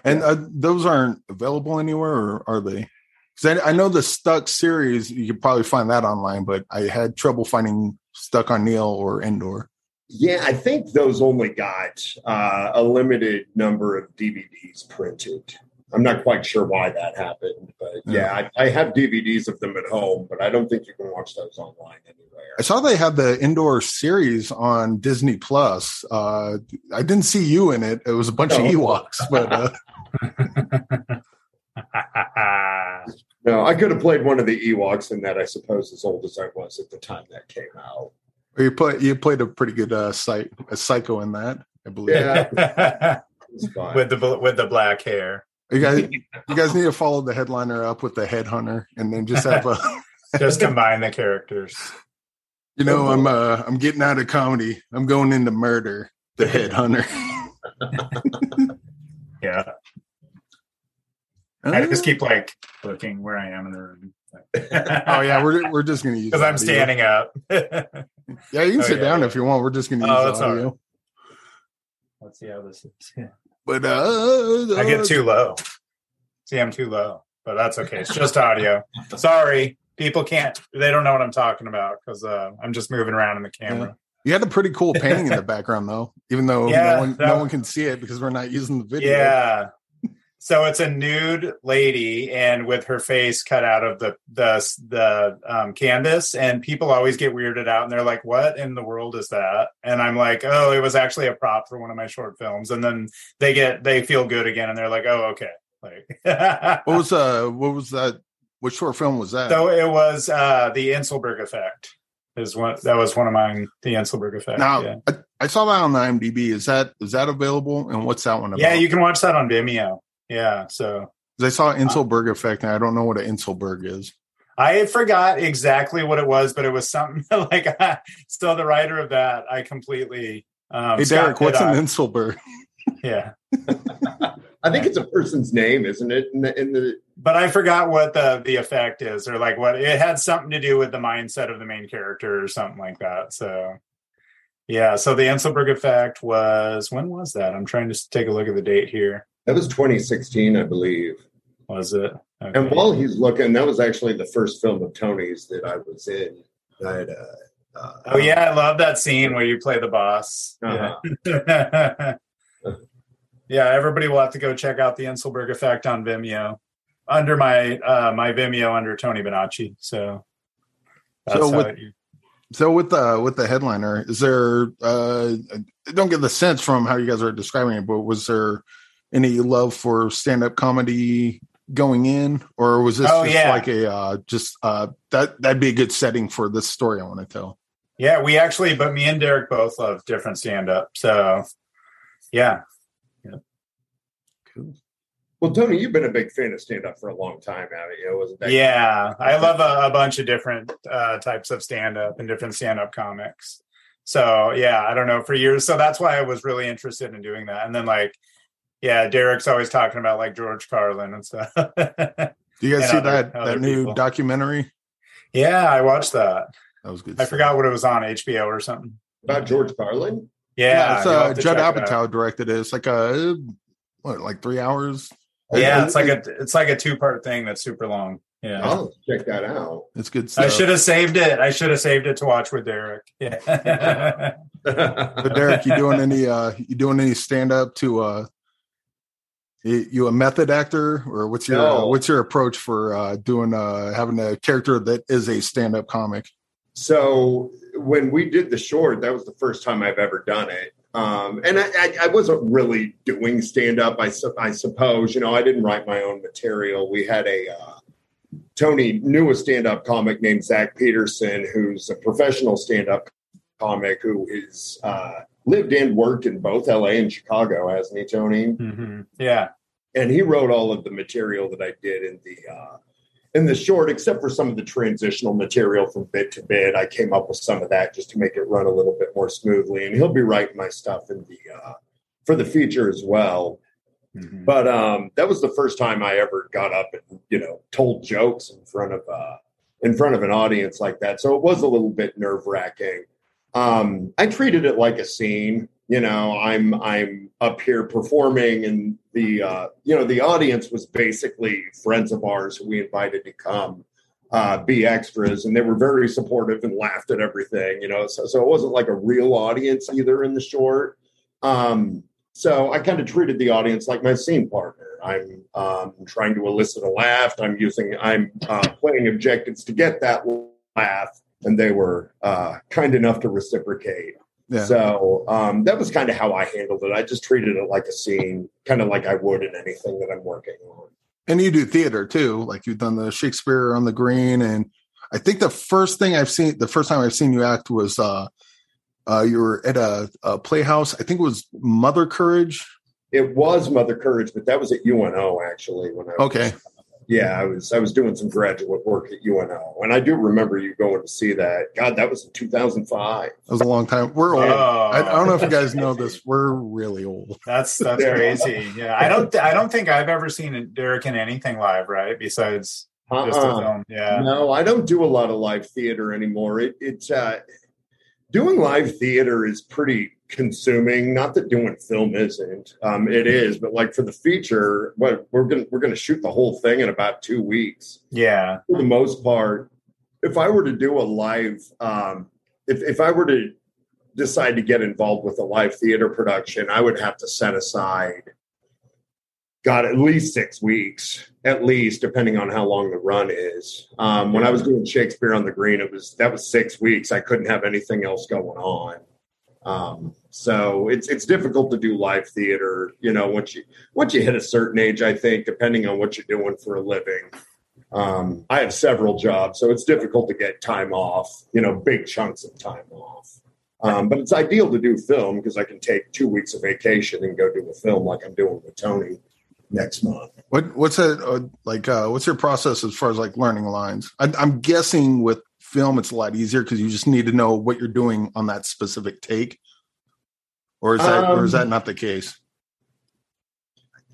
and uh, those aren't available anywhere, or are they? Because I, I know the Stuck series, you could probably find that online, but I had trouble finding Stuck on Neil or Indoor. Yeah, I think those only got uh, a limited number of DVDs printed. I'm not quite sure why that happened, but yeah, I, I have DVDs of them at home, but I don't think you can watch those online anywhere. I saw they had the Indoor series on Disney Plus. Uh, I didn't see you in it. It was a bunch of Oh. Ewoks, but uh, <laughs> <laughs> No, I could have played one of the Ewoks in that, I suppose, as old as I was at the time that came out. you played you played a pretty good uh, sight a psycho in that, I believe. Yeah. <laughs> With the with the black hair. You guys, <laughs> you guys need to follow the headliner up with the headhunter, and then just have a. <laughs> Just combine the characters. You know, I'm uh I'm getting out of comedy. I'm going into murder. The headhunter. <laughs> Yeah. I just keep like looking where I am in the room. Oh yeah, we're we're just gonna use because I'm standing up. Yeah, you can Oh, sit yeah, down yeah. if you want. We're just gonna Oh, use all audio. Let's see how this is. But uh, I get too low. See, I'm too low, but that's okay. It's just audio. Sorry, people can't. They don't know what I'm talking about because uh, I'm just moving around in the camera. You had a pretty cool painting in the <laughs> background though, even though Yeah, no one no one can see it because we're not using the video. Yeah. So it's a nude lady and with her face cut out of the the the um, canvas, and people always get weirded out, and they're like, "What in the world is that?" And I'm like, "Oh, it was actually a prop for one of my short films." And then they get they feel good again, and they're like, "Oh, okay." Like, <laughs> What was uh what was that? What short film was that? so it was uh, the Inselberg effect. Is one that was one of mine. The Inselberg effect. now yeah. I, I saw that on the IMDb. Is that is that available? And what's that one about? yeah, you can watch that on Vimeo. Yeah, So I saw Inselberg effect, and I don't know what an Inselberg is. I forgot exactly what it was, but it was something <laughs> like still the writer of that. I completely. Um, hey Scott Darrick, what's an Inselberg? Yeah, <laughs> I think it's a person's name, isn't it? In the, in the but I forgot what the the effect is, or like what it had something to do with the mindset of the main character, or something like that. So, yeah. So the Inselberg effect was when was that? I'm trying to take a look at the date here. That was 2016, I believe. Was it? Okay. And while he's looking, that was actually the first film of Tony's that I was in. I had, uh, uh, oh yeah, I love that scene where you play the boss. Uh-huh. Yeah. <laughs> yeah, everybody will have to go check out the Inselberg effect on Vimeo under my uh my Vimeo under Tony Bonacci. So So with- it- So with the with the headliner, is there? uh I don't get the sense from how you guys are describing it, but was there any love for stand up comedy going in, or was this Oh, just yeah. like a uh just uh that that'd be a good setting for this story I want to tell? yeah, we actually but me and Darrick both love different stand up. So yeah. Yeah, cool. Well, Tony, you've been a big fan of stand up for a long time, haven't you? Wasn't that? Yeah. I love a, a bunch of different uh types of stand up and different stand up comics. So yeah, I don't know for years. So that's why I was really interested in doing that. And then like yeah, Darrick's always talking about like George Carlin and stuff. <laughs> Do you guys see other- that other that new people. documentary? yeah, I watched that. That was good. I stuff. forgot what it was on HBO or something. About George Carlin? Yeah, it's you'll uh, Judd check it. Apatow directed it. It's like a what, like three hours. Yeah, It- it's like a it's like a two part thing that's super long. Yeah. I'll check that out. it's good stuff. I should have saved it. I should have saved it to watch with Darrick. Yeah. <laughs> But Darrick, you doing any uh you doing any stand up to uh you, you a method actor or what's your No. what's your approach for uh doing uh having a character that is a stand up comic? So when we did the short, that was the first time I've ever done it. Um, and I, I, I wasn't really doing stand up. I, su- I suppose, you know, I didn't write my own material. We had a uh, Tony knew a stand up comic named Zach Peterson, who's a professional stand up comic who is uh, lived and worked in both LA and Chicago, hasn't he, Tony? Mhm. Yeah. and he wrote all of the material that I did in the uh, in the short, except for some of the transitional material from bit to bit. I came up with some of that just to make it run a little bit more smoothly. And he'll be writing my stuff in the uh, for the feature as well. Mhm. But um, that was the first time I ever got up and you know told jokes in front of uh, in front of an audience like that. So it was a little bit nerve wracking. Um, I treated it like a scene. You know, I'm I'm up here performing, and the uh, you know the audience was basically friends of ours who we invited to come uh, be extras, and they were very supportive and laughed at everything. You know, so so it wasn't like a real audience either in the short. Um, so I kind of treated the audience like my scene partner. I'm um, trying to elicit a laugh. I'm using, I'm uh, playing objectives to get that laugh, and they were uh, kind enough to reciprocate. Yeah. So um, that was kind of how I handled it. I just treated it like a scene, kind of like I would in anything that I'm working on. and you do theater too like you've done the shakespeare on the green and i think the first thing i've seen the first time i've seen you act was uh uh you were at a, a playhouse i think it was mother courage It was Mother Courage, but that was at UNO actually. When I was, okay yeah, I was I was doing some graduate work at UNO, and I do remember you going to see that. God, that was in 2005. that was a long time we're old Oh, I, I don't know if you guys know this we're really old That's that's Yeah. crazy. Yeah, I don't I don't think I've ever seen Darrick in anything live, right? Besides just a Uh-uh. film. Yeah. No, I don't do a lot of live theater anymore. It, it's uh, doing live theater is pretty consuming. Not that doing film isn't. Um, it is, but like for the feature, what we're gonna we're gonna shoot the whole thing in about two weeks. Yeah. For the most part, if I were to do a live, um, if if I were to decide to get involved with a live theater production, I would have to set aside. Got at least six weeks, at least, depending on how long the run is. Um, when I was doing Shakespeare on the Green, it was that was six weeks. I couldn't have anything else going on. Um, so it's it's difficult to do live theater. You know, once you once you hit a certain age, I think, depending on what you're doing for a living. Um, I have several jobs, so it's difficult to get time off. You know, big chunks of time off. Um, but it's ideal to do film because I can take two weeks of vacation and go do a film like I'm doing with Tony next month. What what's it uh, like? Uh, what's your process as far as like learning lines? I, I'm guessing with film it's a lot easier because you just need to know what you're doing on that specific take, or is that or is that Um, not the case?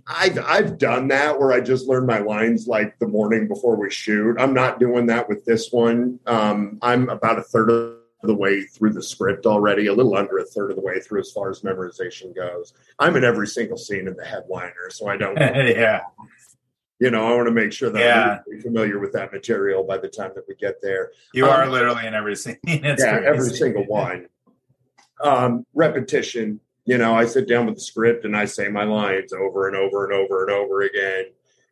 I've I've done that where I just learned my lines like the morning before we shoot. I'm not doing that with this one. Um, I'm about a third of the way through the script already, a little under a third of the way through as far as memorization goes. I'm in every single scene in the headliner, so I don't. <laughs> yeah. You know, I want to make sure that Yeah. I'm really familiar with that material by the time that we get there. You Um, are literally in every scene. <laughs> It's yeah, crazy. every single one. Um, repetition. You know, I sit down with the script and I say my lines over and over and over and over again.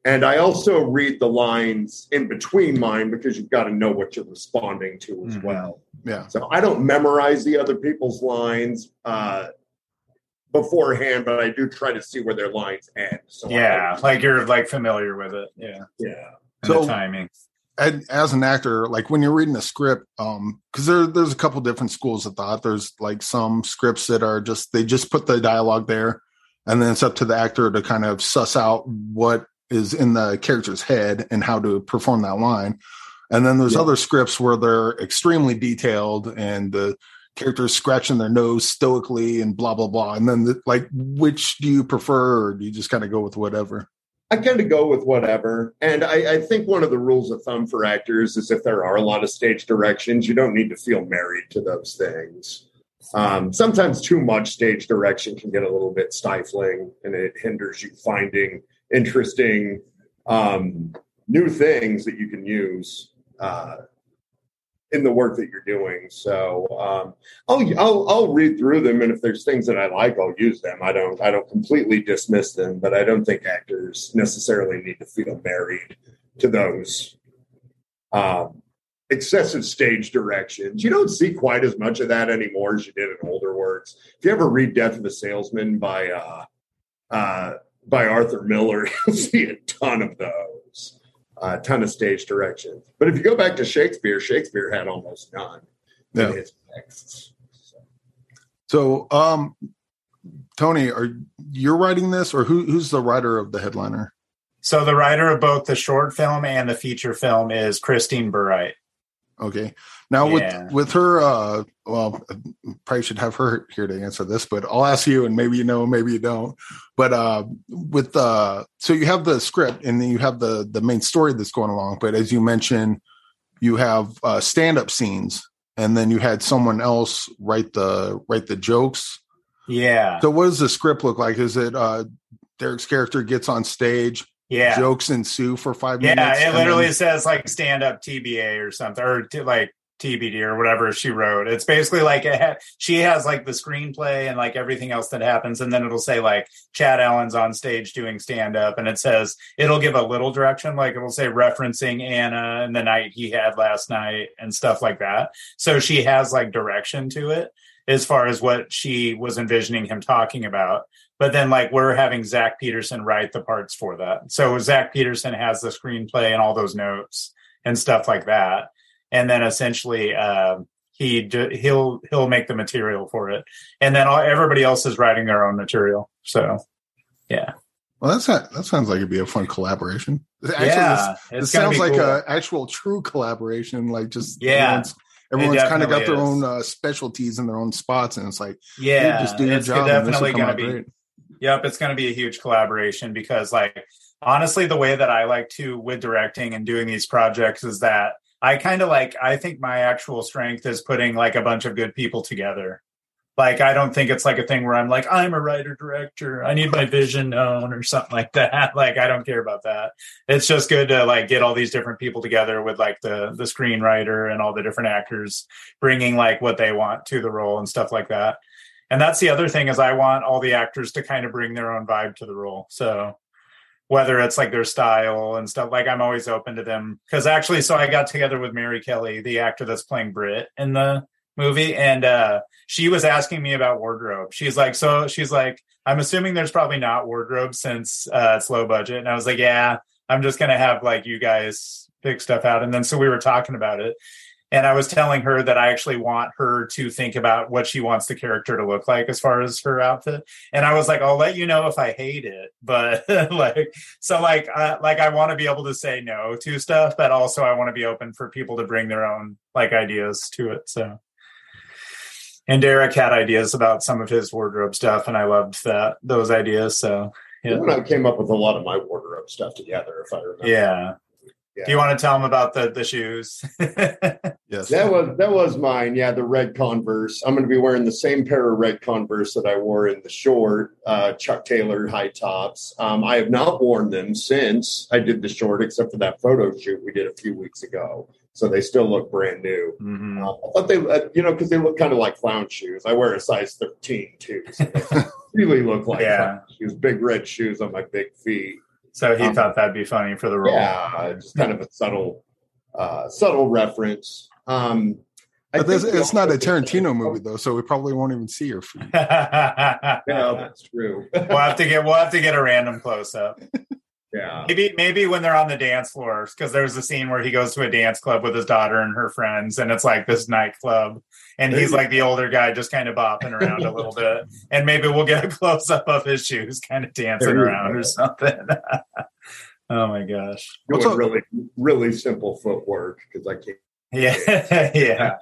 And I also read the lines in between mine because you've got to know what you're responding to as Mhm. well. Yeah, So I don't memorize the other people's lines uh, beforehand, but I do try to see where their lines end. So I- Yeah, like you're like familiar with it. Yeah. yeah. And So- the timing. and as an actor, like when you're reading a script, um, because there there's a couple different schools of thought. There's like some scripts that are just they just put the dialogue there, and then it's up to the actor to kind of suss out what is in the character's head and how to perform that line. And then there's Yeah. other scripts where they're extremely detailed and the characters scratching their nose stoically and blah blah blah. And then the, like, which do you prefer, or do you just kind of go with whatever? I kind of go with whatever. And I, I think one of the rules of thumb for actors is if there are a lot of stage directions, you don't need to feel married to those things. Um, sometimes too much stage direction can get a little bit stifling and it hinders you finding interesting um, new things that you can use uh, in the work that you're doing. So um, I'll, I'll I'll read through them, and if there's things that I like, I'll use them. I don't I don't completely dismiss them, but I don't think actors necessarily need to feel married to those um, excessive stage directions. You don't see quite as much of that anymore as you did in older works. If you ever read Death of a Salesman by uh, uh, by Arthur Miller, <laughs> you'll see a ton of those, a ton of stage directions. But if you go back to Shakespeare, Shakespeare had almost none Yeah. in his texts. So, So, um, Tony, are you writing this, or who, who's the writer of the headliner? So the writer of both the short film and the feature film is Christine Burright. Okay. Now Yeah. with with her, uh, well, probably should have her here to answer this, but I'll ask you, and maybe you know, maybe you don't. But uh, with uh, so you have the script, and then you have the the main story that's going along. But as you mentioned, you have uh, stand up scenes, and then you had someone else write the write the jokes. Yeah. So what does the script look like? Is it uh, Darrick's character gets on stage, Yeah. jokes ensue for five Yeah. minutes? Yeah, it literally then- says like stand up TBA or something, or like TBD or whatever she wrote. It's basically like she has like the screenplay and like everything else that happens. And then it'll say like Chad Allen's on stage doing stand up. And it says it'll give a little direction, like it'll say referencing Anna and the night he had last night and stuff like that. So she has like direction to it as far as what she was envisioning him talking about. But then, like, we're having Zach Peterson write the parts for that. So Zach Peterson has the screenplay and all those notes and stuff like that. And then essentially, um, he he'll he'll make the material for it, and then all, everybody else is writing their own material. So, yeah, Well, that's not, that sounds like it'd be a fun collaboration. Actually, yeah, this, this sounds like cool. a actual true collaboration. Like just Yeah, everyone's, everyone's kind of got their definitely own uh, specialties and their own spots, and it's like, yeah, just do your it's job. and this will definitely going to be great. Yep, it's going to be a huge collaboration because, like, honestly, the way that I like to with directing and doing these projects is that I kind of like, I think my actual strength is putting like a bunch of good people together. Like, I don't think it's like a thing where I'm like, I'm a writer director. I need my vision known or something like <laughs> that. Like, I don't care about that. It's just good to like get all these different people together with like the the screenwriter and all the different actors bringing like what they want to the role and stuff like that. And that's the other thing is I want all the actors to kind of bring their own vibe to the role. So whether it's like their style and stuff, like I'm always open to them. Cause actually, so I got together with Mary Kelly, the actor that's playing Brit in the movie. And uh, she was asking me about wardrobe. She's like, so she's like, I'm assuming there's probably not wardrobe since uh, it's low budget. And I was like, yeah, I'm just to have like you guys pick stuff out. And then so we were talking about it. And I was telling her that I actually want her to think about what she wants the character to look like as far as her outfit. And I was like, I'll let you know if I hate it. <laughs> But like, so like, uh, like I want to be able to say no to stuff, but also I want to be open for people to bring their own like ideas to it. So, and Darrick had ideas about some of his wardrobe stuff, and I loved that those ideas. So, and I came up with a lot of my wardrobe stuff together, if I remember. yeah. Yeah. Do you want to tell them about the the shoes? <laughs> Yes, That was that was mine. Yeah, the red Converse. I'm going to be wearing the same pair of red Converse that I wore in the short uh, Chuck Taylor high tops. Um, I have not worn them since I did the short, except for that photo shoot we did a few weeks ago. So they still look brand new. Mhm. Uh, I thought they, uh, you know, because they look kind of like clown shoes. I wear a size 13 too. So they <laughs> really look like Yeah. clown shoes. Big red shoes on my big feet. So he Um, thought that'd be funny for the role. Yeah, just kind of a subtle, uh, subtle reference. Um, but this, it's not a Tarantino movie though, so we probably won't even see your feet. <laughs> true. we'll have to get we'll have to get a random close up. <laughs> yeah, Maybe maybe when they're on the dance floor, because there's a scene where he goes to a dance club with his daughter and her friends, and it's like this nightclub, and he's like the older guy just kind of bopping around a little bit, and maybe we'll get a <laughs> close up of his shoes, kind of dancing around go. or something. <laughs> oh my gosh! doing What's up? really, really simple footwork because I can't. <laughs> Yeah, yeah,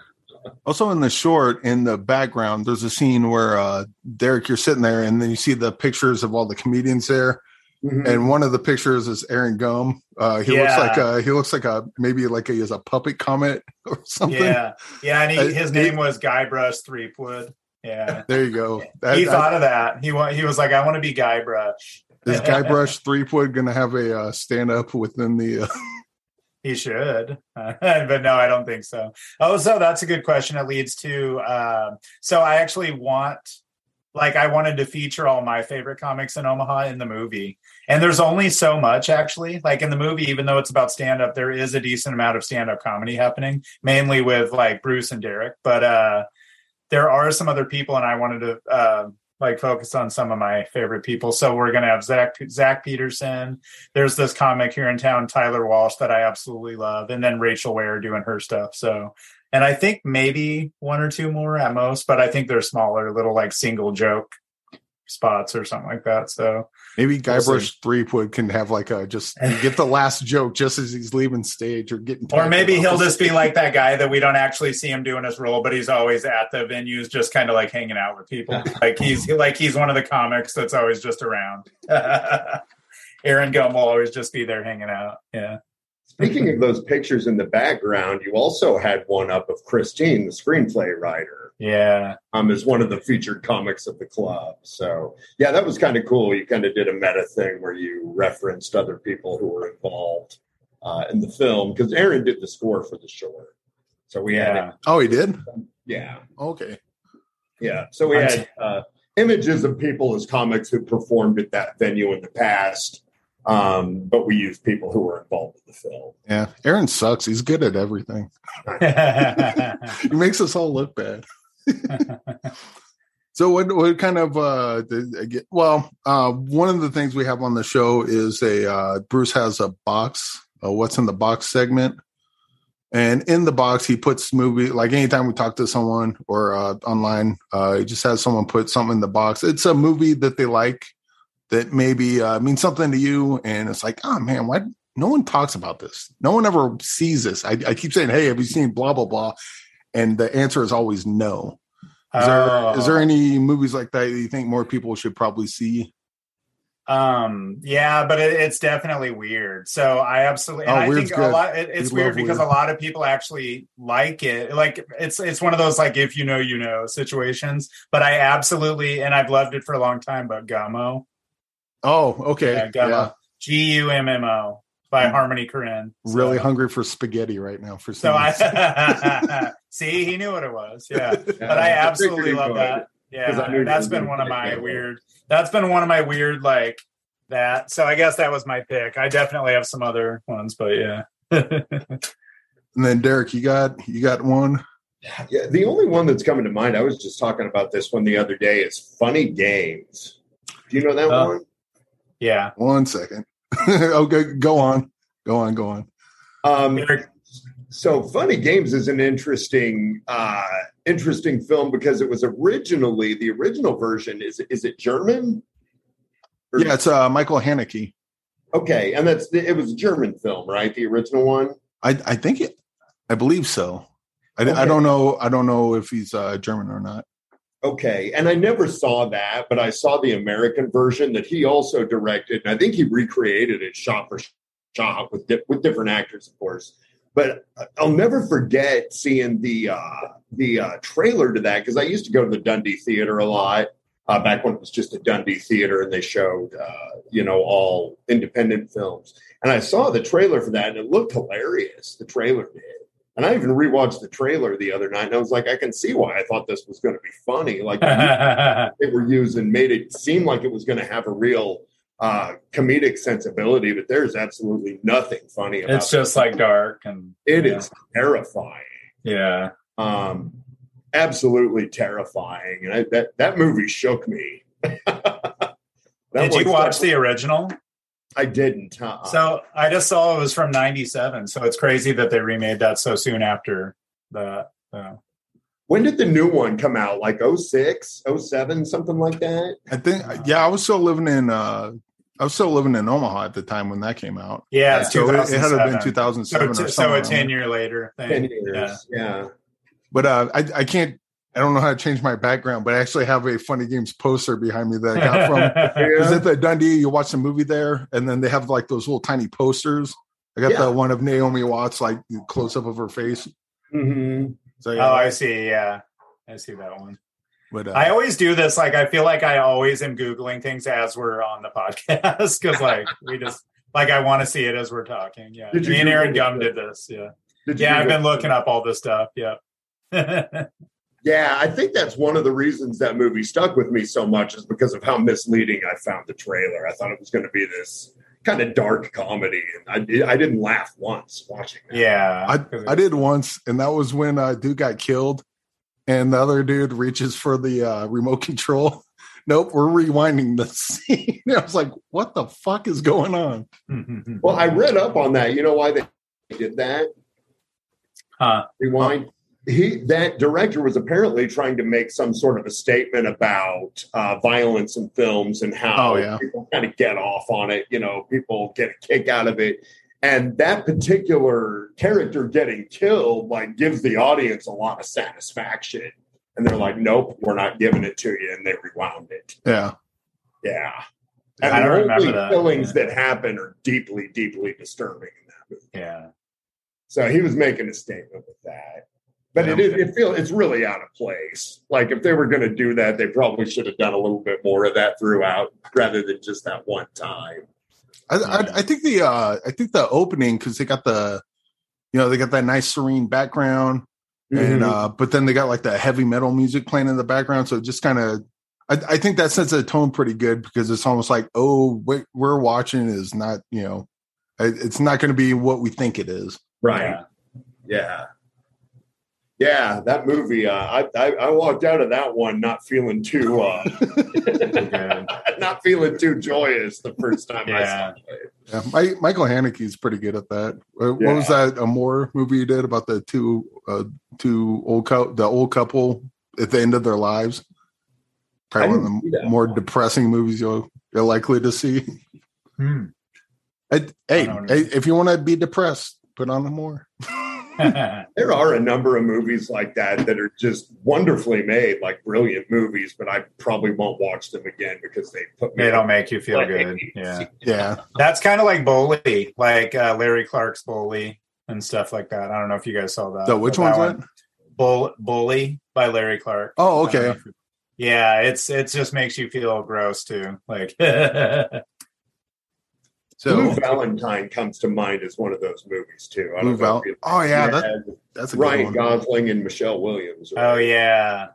Also, in the short, in the background, there's a scene where uh, Darrick, you're sitting there, and then you see the pictures of all the comedians there, Mhm. and one of the pictures is Aaron Gum. Uh, he looks like a he looks like a maybe like he is a puppet comet <laughs> or something. yeah, yeah. And Uh, he, his he- name was Guybrush Threepwood. Yeah. There you go. That- he thought of that. He he was like, I want to be Guybrush. is Guybrush <laughs> Threepwood going to have a uh, stand up within the? Uh, <laughs> He should, but no, I don't think so. Oh, so that's a good question. It leads to um, so I actually want, like, I wanted to feature all my favorite comics in Omaha in the movie, and there's only so much actually. Like in the movie, even though it's about stand up, there is a decent amount of stand up comedy happening, mainly with like Bruce and Darrick, but uh, there are some other people, and I wanted to. Uh, like focus on some of my favorite people. So we're gonna have Zach Zach Peterson, there's this comic here in town, Tyler Walsh, that I absolutely love, and then Rachel Ware doing her stuff. So, and I think maybe one or two more at most, but I think they're smaller, little like single joke spots or something like that. So Maybe We'll see. Guybrush Threepwood can have like a just <laughs> get the last joke just as he's leaving stage or getting. Or maybe he'll just be <laughs> like that guy that we don't actually see him doing his role, but he's always at the venues, just kind of like hanging out with people. <laughs> like he's like he's one of the comics that's always just around. Aaron Gum will always just be there hanging out. Yeah. Speaking of those pictures in the background, you also had one up of Christine, the screenplay writer, Yeah. um, as one of the featured comics of the club. So yeah, that was kind of cool. You kind of did a meta thing where you referenced other people who were involved uh, in the film because Aaron did the score for the short. So we had Yeah. Oh, he did. yeah, Okay. yeah. So we I'm had uh, images of people as comics who performed at that venue in the past. Um, but we used people who were involved in the film. Yeah, Aaron sucks. He's good at everything. <laughs> <laughs> He makes us all look bad. <laughs> So what what kind of uh well uh one of the things we have on the show is a uh Bruce has a box, a what's in the box segment. And in the box he puts movie like anytime we talk to someone or uh online, uh he just has someone put something in the box. It's a movie that they like that maybe uh means something to you and it's like, "Oh man, why no one talks about this. No one ever sees this." I, I keep saying, "Hey, have you seen blah blah blah?" And the answer is always no. Is there is there Oh. any movies like that that you think more people should probably see? Um, yeah, but it, it's definitely weird. So I absolutely, and Oh, I think a lot. It, it's We weird because weird. a lot of people actually like it. Like it's it's one of those like if you know you know situations. But I absolutely, and I've loved it for a long time. But Gummo, Oh, okay. yeah, Gummo, G U M M O by Harmony Korine. So- Really hungry for spaghetti right now for So I <laughs> see he knew what it was. Yeah, <laughs> but I absolutely love that. Yeah, that's been one of my pick weird. That's been one of my weird like that. So I guess that was my pick. I definitely have some other ones, but yeah. <laughs> And then Darrick, you got you got one. Yeah, the only one that's coming to mind, I was just talking about this one the other day, is Funny Games. Do you know that Oh. one? yeah. One second. <laughs> okay, go on. Go on, go on. Um, so Funny Games is an interesting, uh, interesting film because it was originally the original version. Is is it German? Or- Yeah, it's uh Michael Haneke. Okay, and that's the, it was a German film, right? The original one. I I think it I believe so. I, I don't know I don't know if he's uh German or not. Okay, and I never saw that, but I saw the American version that he also directed, and I think he recreated it shot for shot with di- with different actors, of course. But I'll never forget seeing the uh, the uh, trailer to that because I used to go to the Dundee Theater a lot uh, back when it was just a Dundee Theater, and they showed uh, you know all independent films. And I saw the trailer for that, and it looked hilarious. The trailer did. And I even rewatched the trailer the other night, and I was like, I can see why I thought this was going to be funny. Like <laughs> they were using made it seem like it was going to have a real uh, comedic sensibility, but there's absolutely nothing funny about it's just like dark and it yeah. is terrifying. Yeah. Um, absolutely terrifying, and I, that that movie shook me. <laughs> Did you watch the original? I didn't. Uh, So I just saw it was from '97. So it's crazy that they remade that so soon after the. Uh, when did the new one come out? Like 06, 07, something like that. I think yeah, I was still living in uh I was still living in Omaha at the time when that came out. yeah, it's So it, it had to have been 2007. 2007 So, or t- something. so a ten year later thing. Ten years. Yeah. yeah. But uh, I, I can't. I don't know how to change my background, but I actually have a Funny Games poster behind me that I got from. <laughs> Is it the Dundee? You watch the movie there, and then they have like those little tiny posters. I got Yeah. the one of Naomi Watts, like close up of her face. Mhm. So oh, I see. Yeah, I see that one. but uh, I always do this. Like, I feel like I always am googling things as we're on the podcast <laughs> because, like, we just like I want to see it as we're talking. Yeah, Did you me and Aaron Gum did this. Yeah, Did you yeah. I've do been it? looking up all this stuff. Yeah. <laughs> Yeah, I think that's one of the reasons that movie stuck with me so much is because of how misleading I found the trailer. I thought it was going to be this kind of dark comedy, and I, I didn't laugh once watching it. yeah. I, I did once, and that was when uh, dude got killed, and the other dude reaches for the uh, remote control. <laughs> Nope, we're rewinding the <laughs> scene. I was like, "What the fuck is going on?" Well, I read up on that. You know why they did that? Huh. Rewind. He that director was apparently trying to make some sort of a statement about uh, violence in films and how Oh, yeah. people kind of get off on it. You know, people get a kick out of it. And that particular character getting killed like gives the audience a lot of satisfaction. And they're like, "Nope, we're not giving it to you," and they rewound it. Yeah. Yeah, I and don't the remember that, killings yeah. that happen are deeply, deeply disturbing in that movie. Yeah. So he was making a statement with that. But it is it feels it's really out of place. Like if they were going to do that, they probably should have done a little bit more of that throughout, rather than just that one time. I, I, I think the uh I think the opening because they got the you know they got that nice serene background and Mhm. uh but then they got like the heavy metal music playing in the background so it just kind of I, I think that sets a tone pretty good because it's almost like oh what we're watching is not you know it- it's not going to be what we think it is right. Yeah. Yeah. Yeah, that movie. Uh, I, I I walked out of that one not feeling too uh, Good. <laughs> not feeling too joyous the first time I saw Yeah. it. yeah My, michael haneke's pretty good at that Uh, what was that Amour movie you did about the two uh two old cou- the old couple at the end of their lives probably one of the more one. depressing movies you'll you're likely to see Hmm. I, hey, don't hey, if you want to be depressed, put on Amour. <laughs> <laughs> There are a number of movies like that that are just wonderfully made, like brilliant movies, but I probably won't watch them again because they put me. they don't make you feel Like, good. Yeah. Yeah, That's kind of like Bully, like uh, Larry Clark's Bully and stuff like that. I don't know if you guys saw that. so which one's that? Bull, Bully by Larry Clark. Oh, I don't know okay. if Yeah, it's it just makes you feel gross too. Like <laughs> yeah, Blue So Valentine comes to mind as one of those movies too. I Blue don't Val- if Oh yeah, that, that's a good Ryan one. Gosling and Michelle Williams. Oh yeah.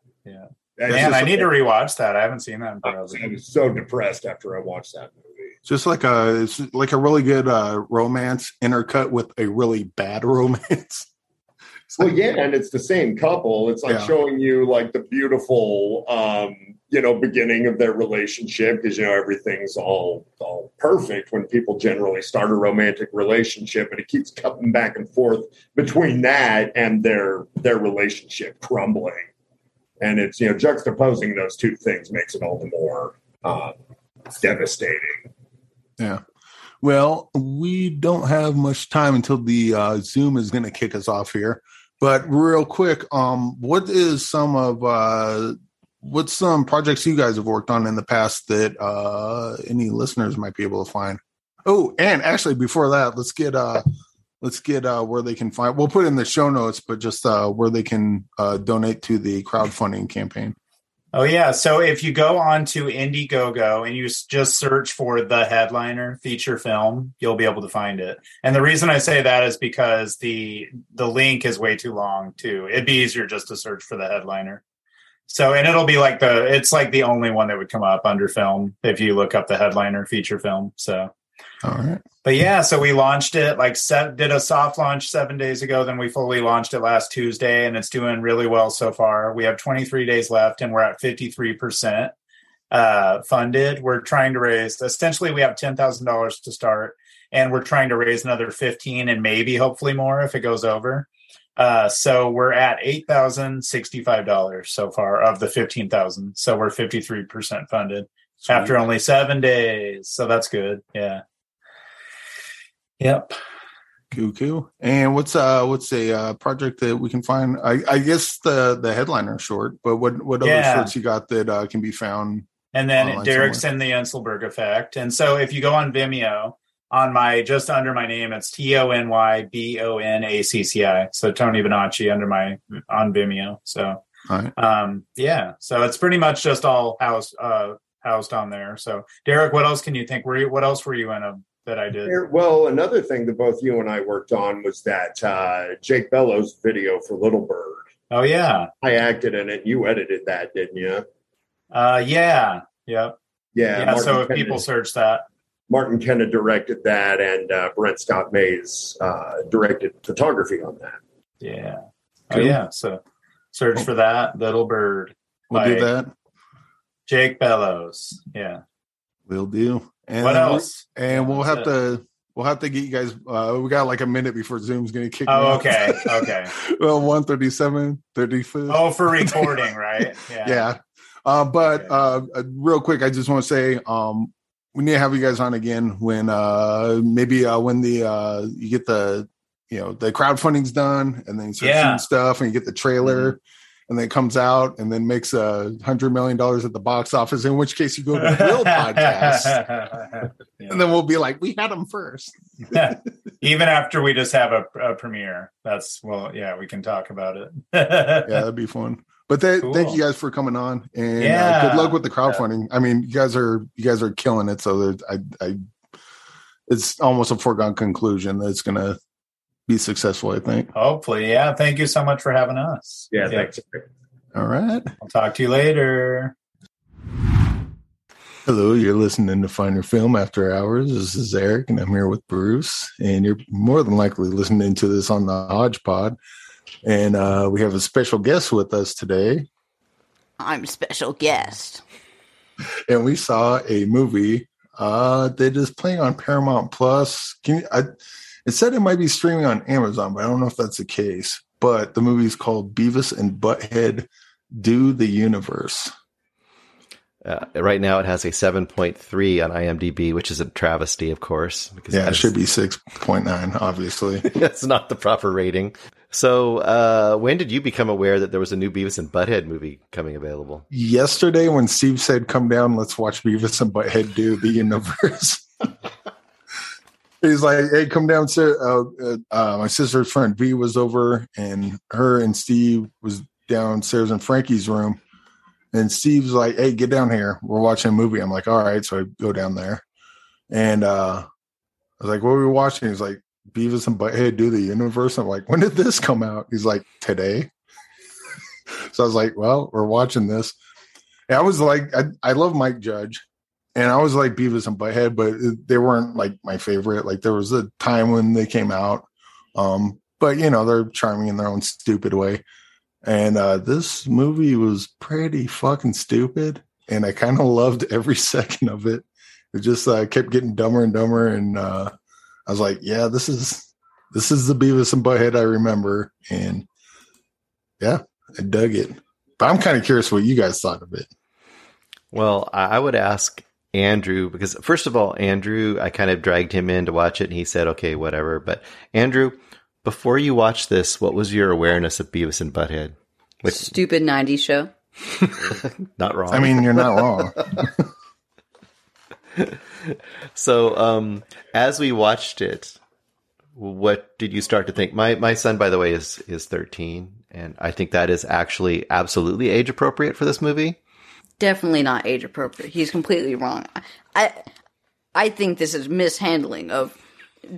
That's Man, I need to rewatch that. I haven't seen that in I forever. was, I was so depressed after I watched that movie. Just like a it's like a really good uh, romance intercut with a really bad <laughs> romance. It's Well, yeah, and it's the same couple. It's like Yeah. showing you like the beautiful, um, you know, beginning of their relationship because you know everything's all all perfect when people generally start a romantic relationship, and it keeps coming back and forth between that and their their relationship crumbling. And it's you know juxtaposing those two things makes it all the more uh, devastating. Yeah. Well, we don't have much time until the uh, Zoom is going to kick us off here. But real quick, um, what is some of uh, what's some projects you guys have worked on in the past that uh, any listeners might be able to find? Oh, and actually, before that, let's get uh, let's get uh, where they can find. We'll put in the show notes, but just uh, where they can uh, donate to the crowdfunding campaign. Oh yeah. So if you go on to Indiegogo and you just search for the headliner feature film, you'll be able to find it. And the reason I say that is because the the link is way too long too. It'd be easier just to search for the headliner. So and it'll be like the it's like the only one that would come up under film if you look up the headliner feature film. So All right. but yeah, so we launched it like set, did a soft launch seven days ago. Then we fully launched it last Tuesday, and it's doing really well so far. We have 23 days left, and we're at 53 percent uh, funded. We're trying to raise essentially we have ten thousand dollars to start, and we're trying to raise another 15 and maybe hopefully more if it goes over. Uh, so we're at eight thousand sixty-five dollars so far of the fifteen thousand. So we're 53 percent funded after only seven days. So that's good. Yeah. Yep. Cool. And what's uh what's a uh, project that we can find? I, I guess the the headliner short, but what what other Yeah. shorts you got that uh, can be found? And then Darrick's in the Inselberg effect. And so if you go on Vimeo, on my just under my name, it's T O N Y B O N A C C I. So Tony Bonacci under my on Vimeo. So All right. um yeah. So it's pretty much just all housed uh housed on there. So Darrick, what else can you think? Were you what else were you in a that I did? Well, another thing that both you and I worked on was that uh, Jake Bellows video for Little Bird. Oh yeah. I acted in it. You edited that, didn't you? Uh yeah. Yep. Yeah. Yeah. So if Kenna- people search that. Martin Kenna directed that, and uh, Brent Scott Mays uh, directed photography on that. Yeah. Oh yeah. So search for that little bird. We'll do that. Jake Bellows. Yeah. We'll do. And what we- else? and we'll That's have to We'll have to get you guys. Uh, we got like a minute before Zoom's going to kick. Oh, me okay, <laughs> okay. well, 137, 35. Oh, for recording, right? <laughs> Yeah. yeah. Uh, but uh, uh, real quick, I just want to say um, we need to have you guys on again when uh, maybe uh, when the uh, you get the you know the crowdfunding's done and then you start Yeah. shooting stuff and you get the trailer. And then it comes out and then makes a hundred million dollars at the box office. In which case, you go to the real podcast, <laughs> Yeah. and then we'll be like, "We had them first. <laughs> Even after we just have a, a premiere, that's well, yeah, we can talk about it. <laughs> yeah, that'd be fun. But th- Cool. thank you guys for coming on, and uh, good luck with the crowdfunding. I mean, you guys are you guys are killing it. So that I, I, it's almost a foregone conclusion that it's going to be successful. I think. Hopefully, yeah. Thank you so much for having us. Yeah, thanks. All right. I'll talk to you later. Hello, you're listening to Find Your Film After Hours. This is Eric, and I'm here with Bruce. And you're more than likely listening to this on the Hodgepod. And uh, we have a special guest with us today. I'm special guest. and we saw a movie uh that is playing on Paramount Plus. Can you, I, it said it might be streaming on Amazon, but I don't know if that's the case. But the movie is called Beavis and Butthead Do the Universe. Uh, right now, it has a 7.3 on IMDb, which is a travesty, of course. Because Yeah, it should be six point nine, obviously. <laughs> That's not the proper rating. So, uh, when did you become aware that there was a new Beavis and Butthead movie coming available? Yesterday, when Steve said, "Come down, let's watch Beavis and Butthead do the universe," <laughs> he's like, "Hey, come downstairs." Uh, uh, uh, my sister's friend V was over, and her and Steve was downstairs in Frankie's room. And Steve's like, "Hey, get down here. We're watching a movie." I'm like, "All right." So I go down there, and uh, I was like, "What are we watching?" He's like, "Beavis and Butthead do the universe." I'm like, "When did this come out?" He's like, "Today." <laughs> so I was like, "Well, we're watching this." And I was like, I, I love Mike Judge, and I was like Beavis and Butthead, but they weren't like my favorite. Like there was a time when they came out, um, but you know they're charming in their own stupid way. And uh, this movie was pretty fucking stupid, and I kind of <laughs> loved every <laughs> second of it. It just uh, kept getting dumber and dumber, and uh, I was like, "Yeah, this is this is the Beavis and Butthead I remember." And yeah, I dug it. But I'm kind of curious what you guys thought of it. Well, I I would ask Andrew because first of all, Andrew, I kind of dragged him in to watch it, and he said, "Okay, whatever." But Andrew, before you watched this, what was your awareness of Beavis and Butthead? Like, Stupid 90s show. <laughs> not wrong. I mean, you're not wrong. <laughs> <laughs> so um, as we watched it, what did you start to think? My my son, by the way, is is 13, and I think that is actually absolutely age appropriate for this movie. Definitely not age appropriate. He's completely wrong. I I think this is mishandling of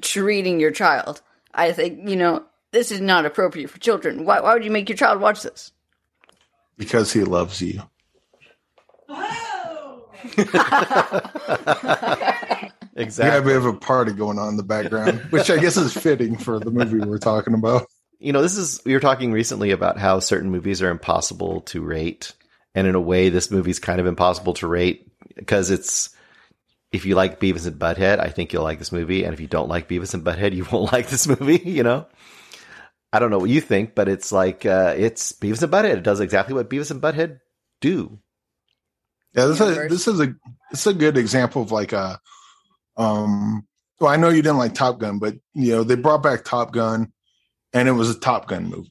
treating your child. I think, you know, this is not appropriate for children. Why, why would you make your child watch this? because he loves you. <laughs> We Exactly. have a bit of a party going on in the background, which I guess is fitting for the movie we're talking about. you know, this is we were talking recently about how certain movies are impossible to rate, and in a way, this movie's kind of impossible to rate because it's if you like Beavis and Butthead, I think you'll like this movie, and if you don't like Beavis and Butthead, you won't <laughs> like this movie. You know, I don't know what you think, but it's like uh, it's Beavis and Butthead. It does exactly what Beavis and Butthead do. Yeah, this is, Universe. this is a is a good example of like a um. Well, I know you didn't like Top Gun, but you know they brought back Top Gun, and it was a Top Gun movie.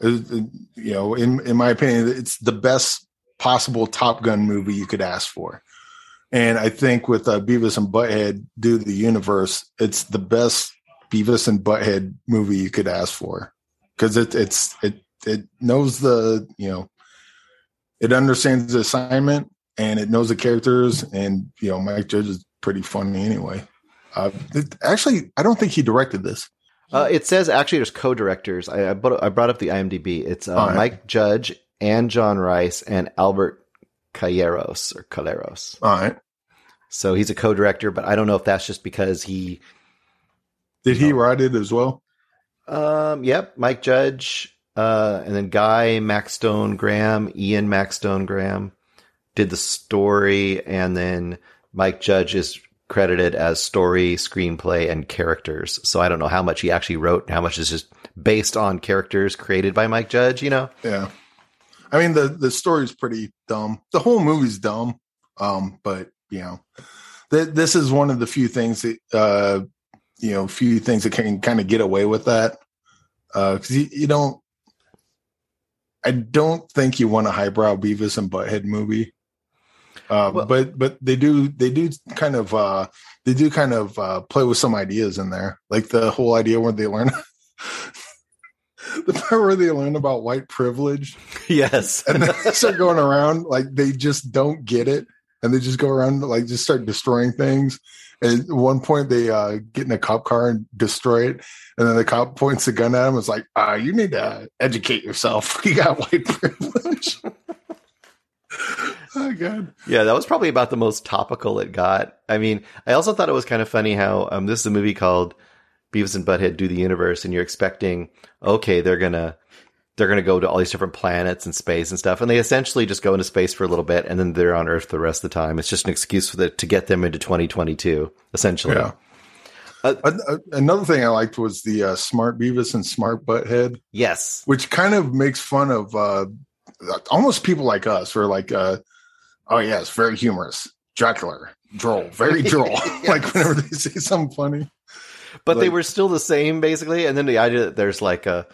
It it- you know, in in my opinion, it's the best possible Top Gun movie you could ask for. And I think with uh, Beavis and Butthead do the universe, it's the best Beavis and Butthead movie you could ask for because it it's it it knows the you know it understands the assignment and it knows the characters and you know Mike Judge is pretty funny anyway. Uh, it, actually, I don't think he directed this. Uh, it says actually there's co-directors. I, I, brought, I brought up the IMDb. It's uh, right. Mike Judge and John Rice and Albert Calleros or Calleros. All right, So he's a co-director, but I don't know if that's just because he. did he write it as well? Um, yep, Mike Judge, uh, and then Guy Maxtone Graham, Ian Maxtone Graham did the story, and then Mike Judge is credited as story, screenplay, and characters. So I don't know how much he actually wrote how much is just based on characters created by Mike Judge, you know? Yeah. I mean the the story's pretty dumb. The whole movie's dumb. Um, but you know, th- this is one of the few things that uh, you know, few things that can kind of get away with that. Uh, because you, you don't. I don't think you want a highbrow Beavis and Butthead movie. Uh, Well- but but they do they do kind of uh they do kind of uh play with some ideas in there, like the whole idea where they learn <laughs> the part where they learn about white privilege yes. and then they start going around like they just don't get it. And they just go around like just start destroying things. And at one point they uh get in a cop car and destroy it. And then the cop points the gun at him it's like uh you need to educate yourself. <laughs> You got white privilege <laughs> <laughs> oh god Yeah, that was probably about the most topical it got. I mean, I also thought it was kind of funny how um, this is a movie called Beavis and Butthead Do the Universe, and you're expecting, okay, they're gonna they're gonna go to all these different planets and space and stuff, and they essentially just go into space for a little bit, and then they're on Earth the rest of the time. It's just an excuse for the, to get them into 2022, essentially. yeah Uh, uh, another thing i liked was the uh smart beavis and smart butthead Yes. which kind of makes fun of uh almost people like us or like oh yes very humorous. Jocular droll very <laughs> droll like whenever they say something funny. But they were still the same basically and then the idea that there's like a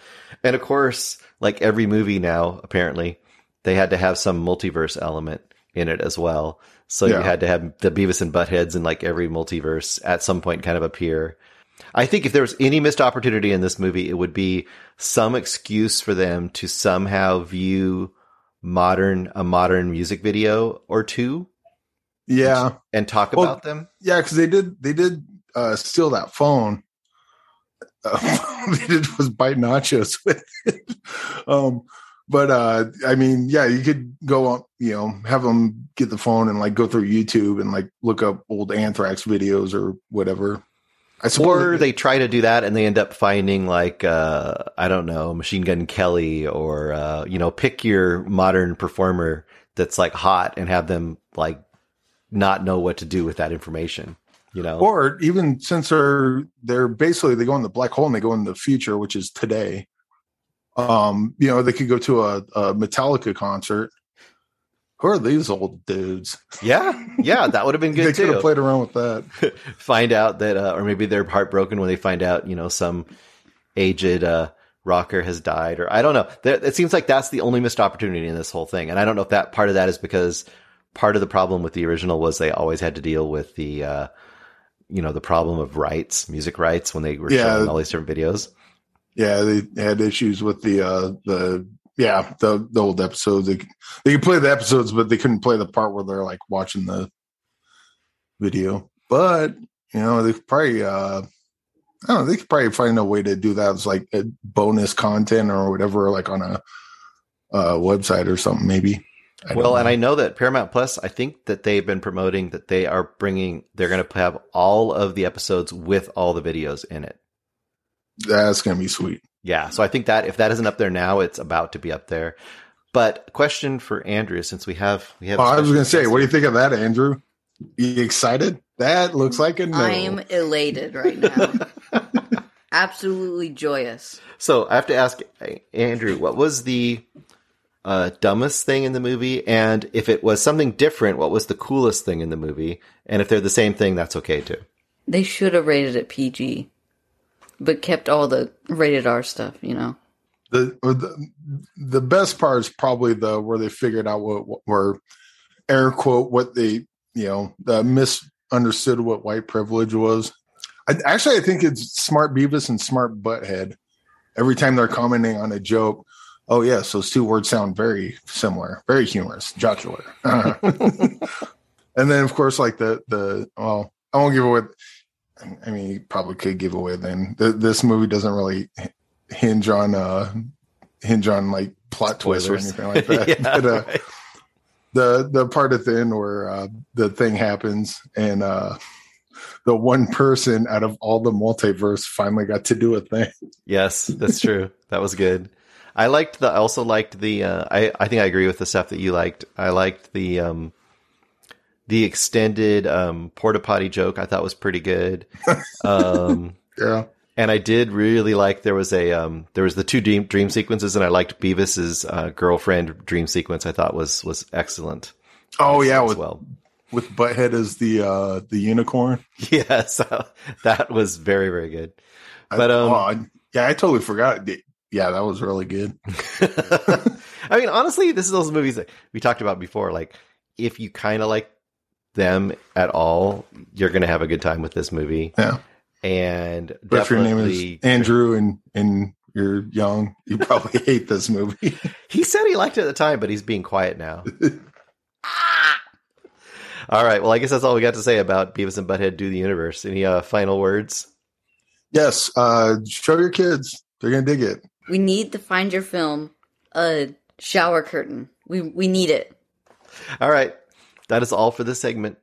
and of course like every movie now apparently they had to have some multiverse element in it as well. So you had to have the beavis and buttheads in like every multiverse at some point kind of appear. I think if there was any missed opportunity in this movie it would be some excuse for them to somehow view modern a modern music video or two? Yeah. And talk Well, about them? yeah because they did they did uh steal that phone. Uh, <laughs> they did was bite nachos <laughs> with it. Um but uh i mean yeah you could go on you know have them get the phone and like go through youtube and like look up old anthrax videos or whatever or they try to do that and they end up finding like uh I don't know, Machine Gun Kelly or uh you know, pick your modern performer that's like hot and have them like not know what to do with that information, you know. or even since they're they're basically they go in the black hole and they go in the future which is today um you know they could go to a, a metallica concert who are these old dudes yeah. Yeah, that would have been <laughs> good. they good could have played around with that <laughs> find out that uh, or maybe they're heartbroken when they find out, you know, some aged uh rocker has died or I don't know. There, it seems like that's the only missed opportunity in this whole thing. And I don't know if that part of that is because part of the problem with the original was they always had to deal with the uh you know, the problem of rights, music rights when they were Yeah. showing all these different videos. yeah they had issues with the uh the yeah the the old episodes they, they could play the episodes but they couldn't play the part where they're like watching the video but you know they could probably uh I don't know. They could probably find a way to do that as like a bonus content or whatever, like on a uh, website or something, maybe. I Well, and. I know that Paramount Plus, I think that they've been promoting that they are bringing, they're going to have all of the episodes with all the videos in it. that's gonna be sweet. Yeah. So I think that if that isn't up there now, it's about to be up there. But question for Andrew, since we have, we have, Oh, I was gonna say, what do you think of that, Andrew? You excited? That looks like a no. I'm elated right now. <laughs> Absolutely joyous. So I have to ask Andrew, what was the uh, dumbest thing in the movie? And if it was something different, what was the coolest thing in the movie? And if they're the same thing, that's okay too. They should have rated it PG, but kept all the rated R stuff. You know, the, the the best part is probably the where they figured out what, what were air quote what they you know the misunderstood what white privilege was. I, actually, I think it's smart Beavis and smart Butthead. Every time they're commenting on a joke, oh yes, those two words sound very similar, very humorous, jocular. <laughs> and then of course, like the the well, I won't give away. I mean, you probably could give away. Then Th- this movie doesn't really hinge on uh hinge on like plot twists or anything like <laughs> that. yeah, but, uh, right. the the part at the end where uh, the thing happens and uh, the one person out of all the multiverse finally got to do a thing. Yes, that's true. that was good. I liked the. I also liked the. Uh, I I think I agree with the stuff that you liked. I liked the um The extended um, porta potty joke I thought was pretty good. <laughs> Um, Yeah. and I did really like there was a um, there was the two dream dream sequences, and I liked Beavis's uh, girlfriend dream sequence. I thought was was excellent. Oh yeah, with well. with Butthead as the uh the unicorn. <laughs> Yes, that was very very good. I- But, um, oh, I- yeah, I totally forgot. Yeah, that was really good. <laughs> I mean, honestly, this is those movies that we talked about before. Like, if you kind of like them at all, you're going to have a good time with this movie. Yeah. And But if your name is Andrew and and you're young, you probably <laughs> hate this movie. <laughs> he said he liked it at the time, but he's being quiet now. <laughs> all right. Well, I guess that's all we got to say about Beavis and Butthead Do the Universe. Any uh, final words? yes, uh show your kids. They're gonna dig it. We need to find your film a shower curtain. We we need it. All right. That is all for this segment.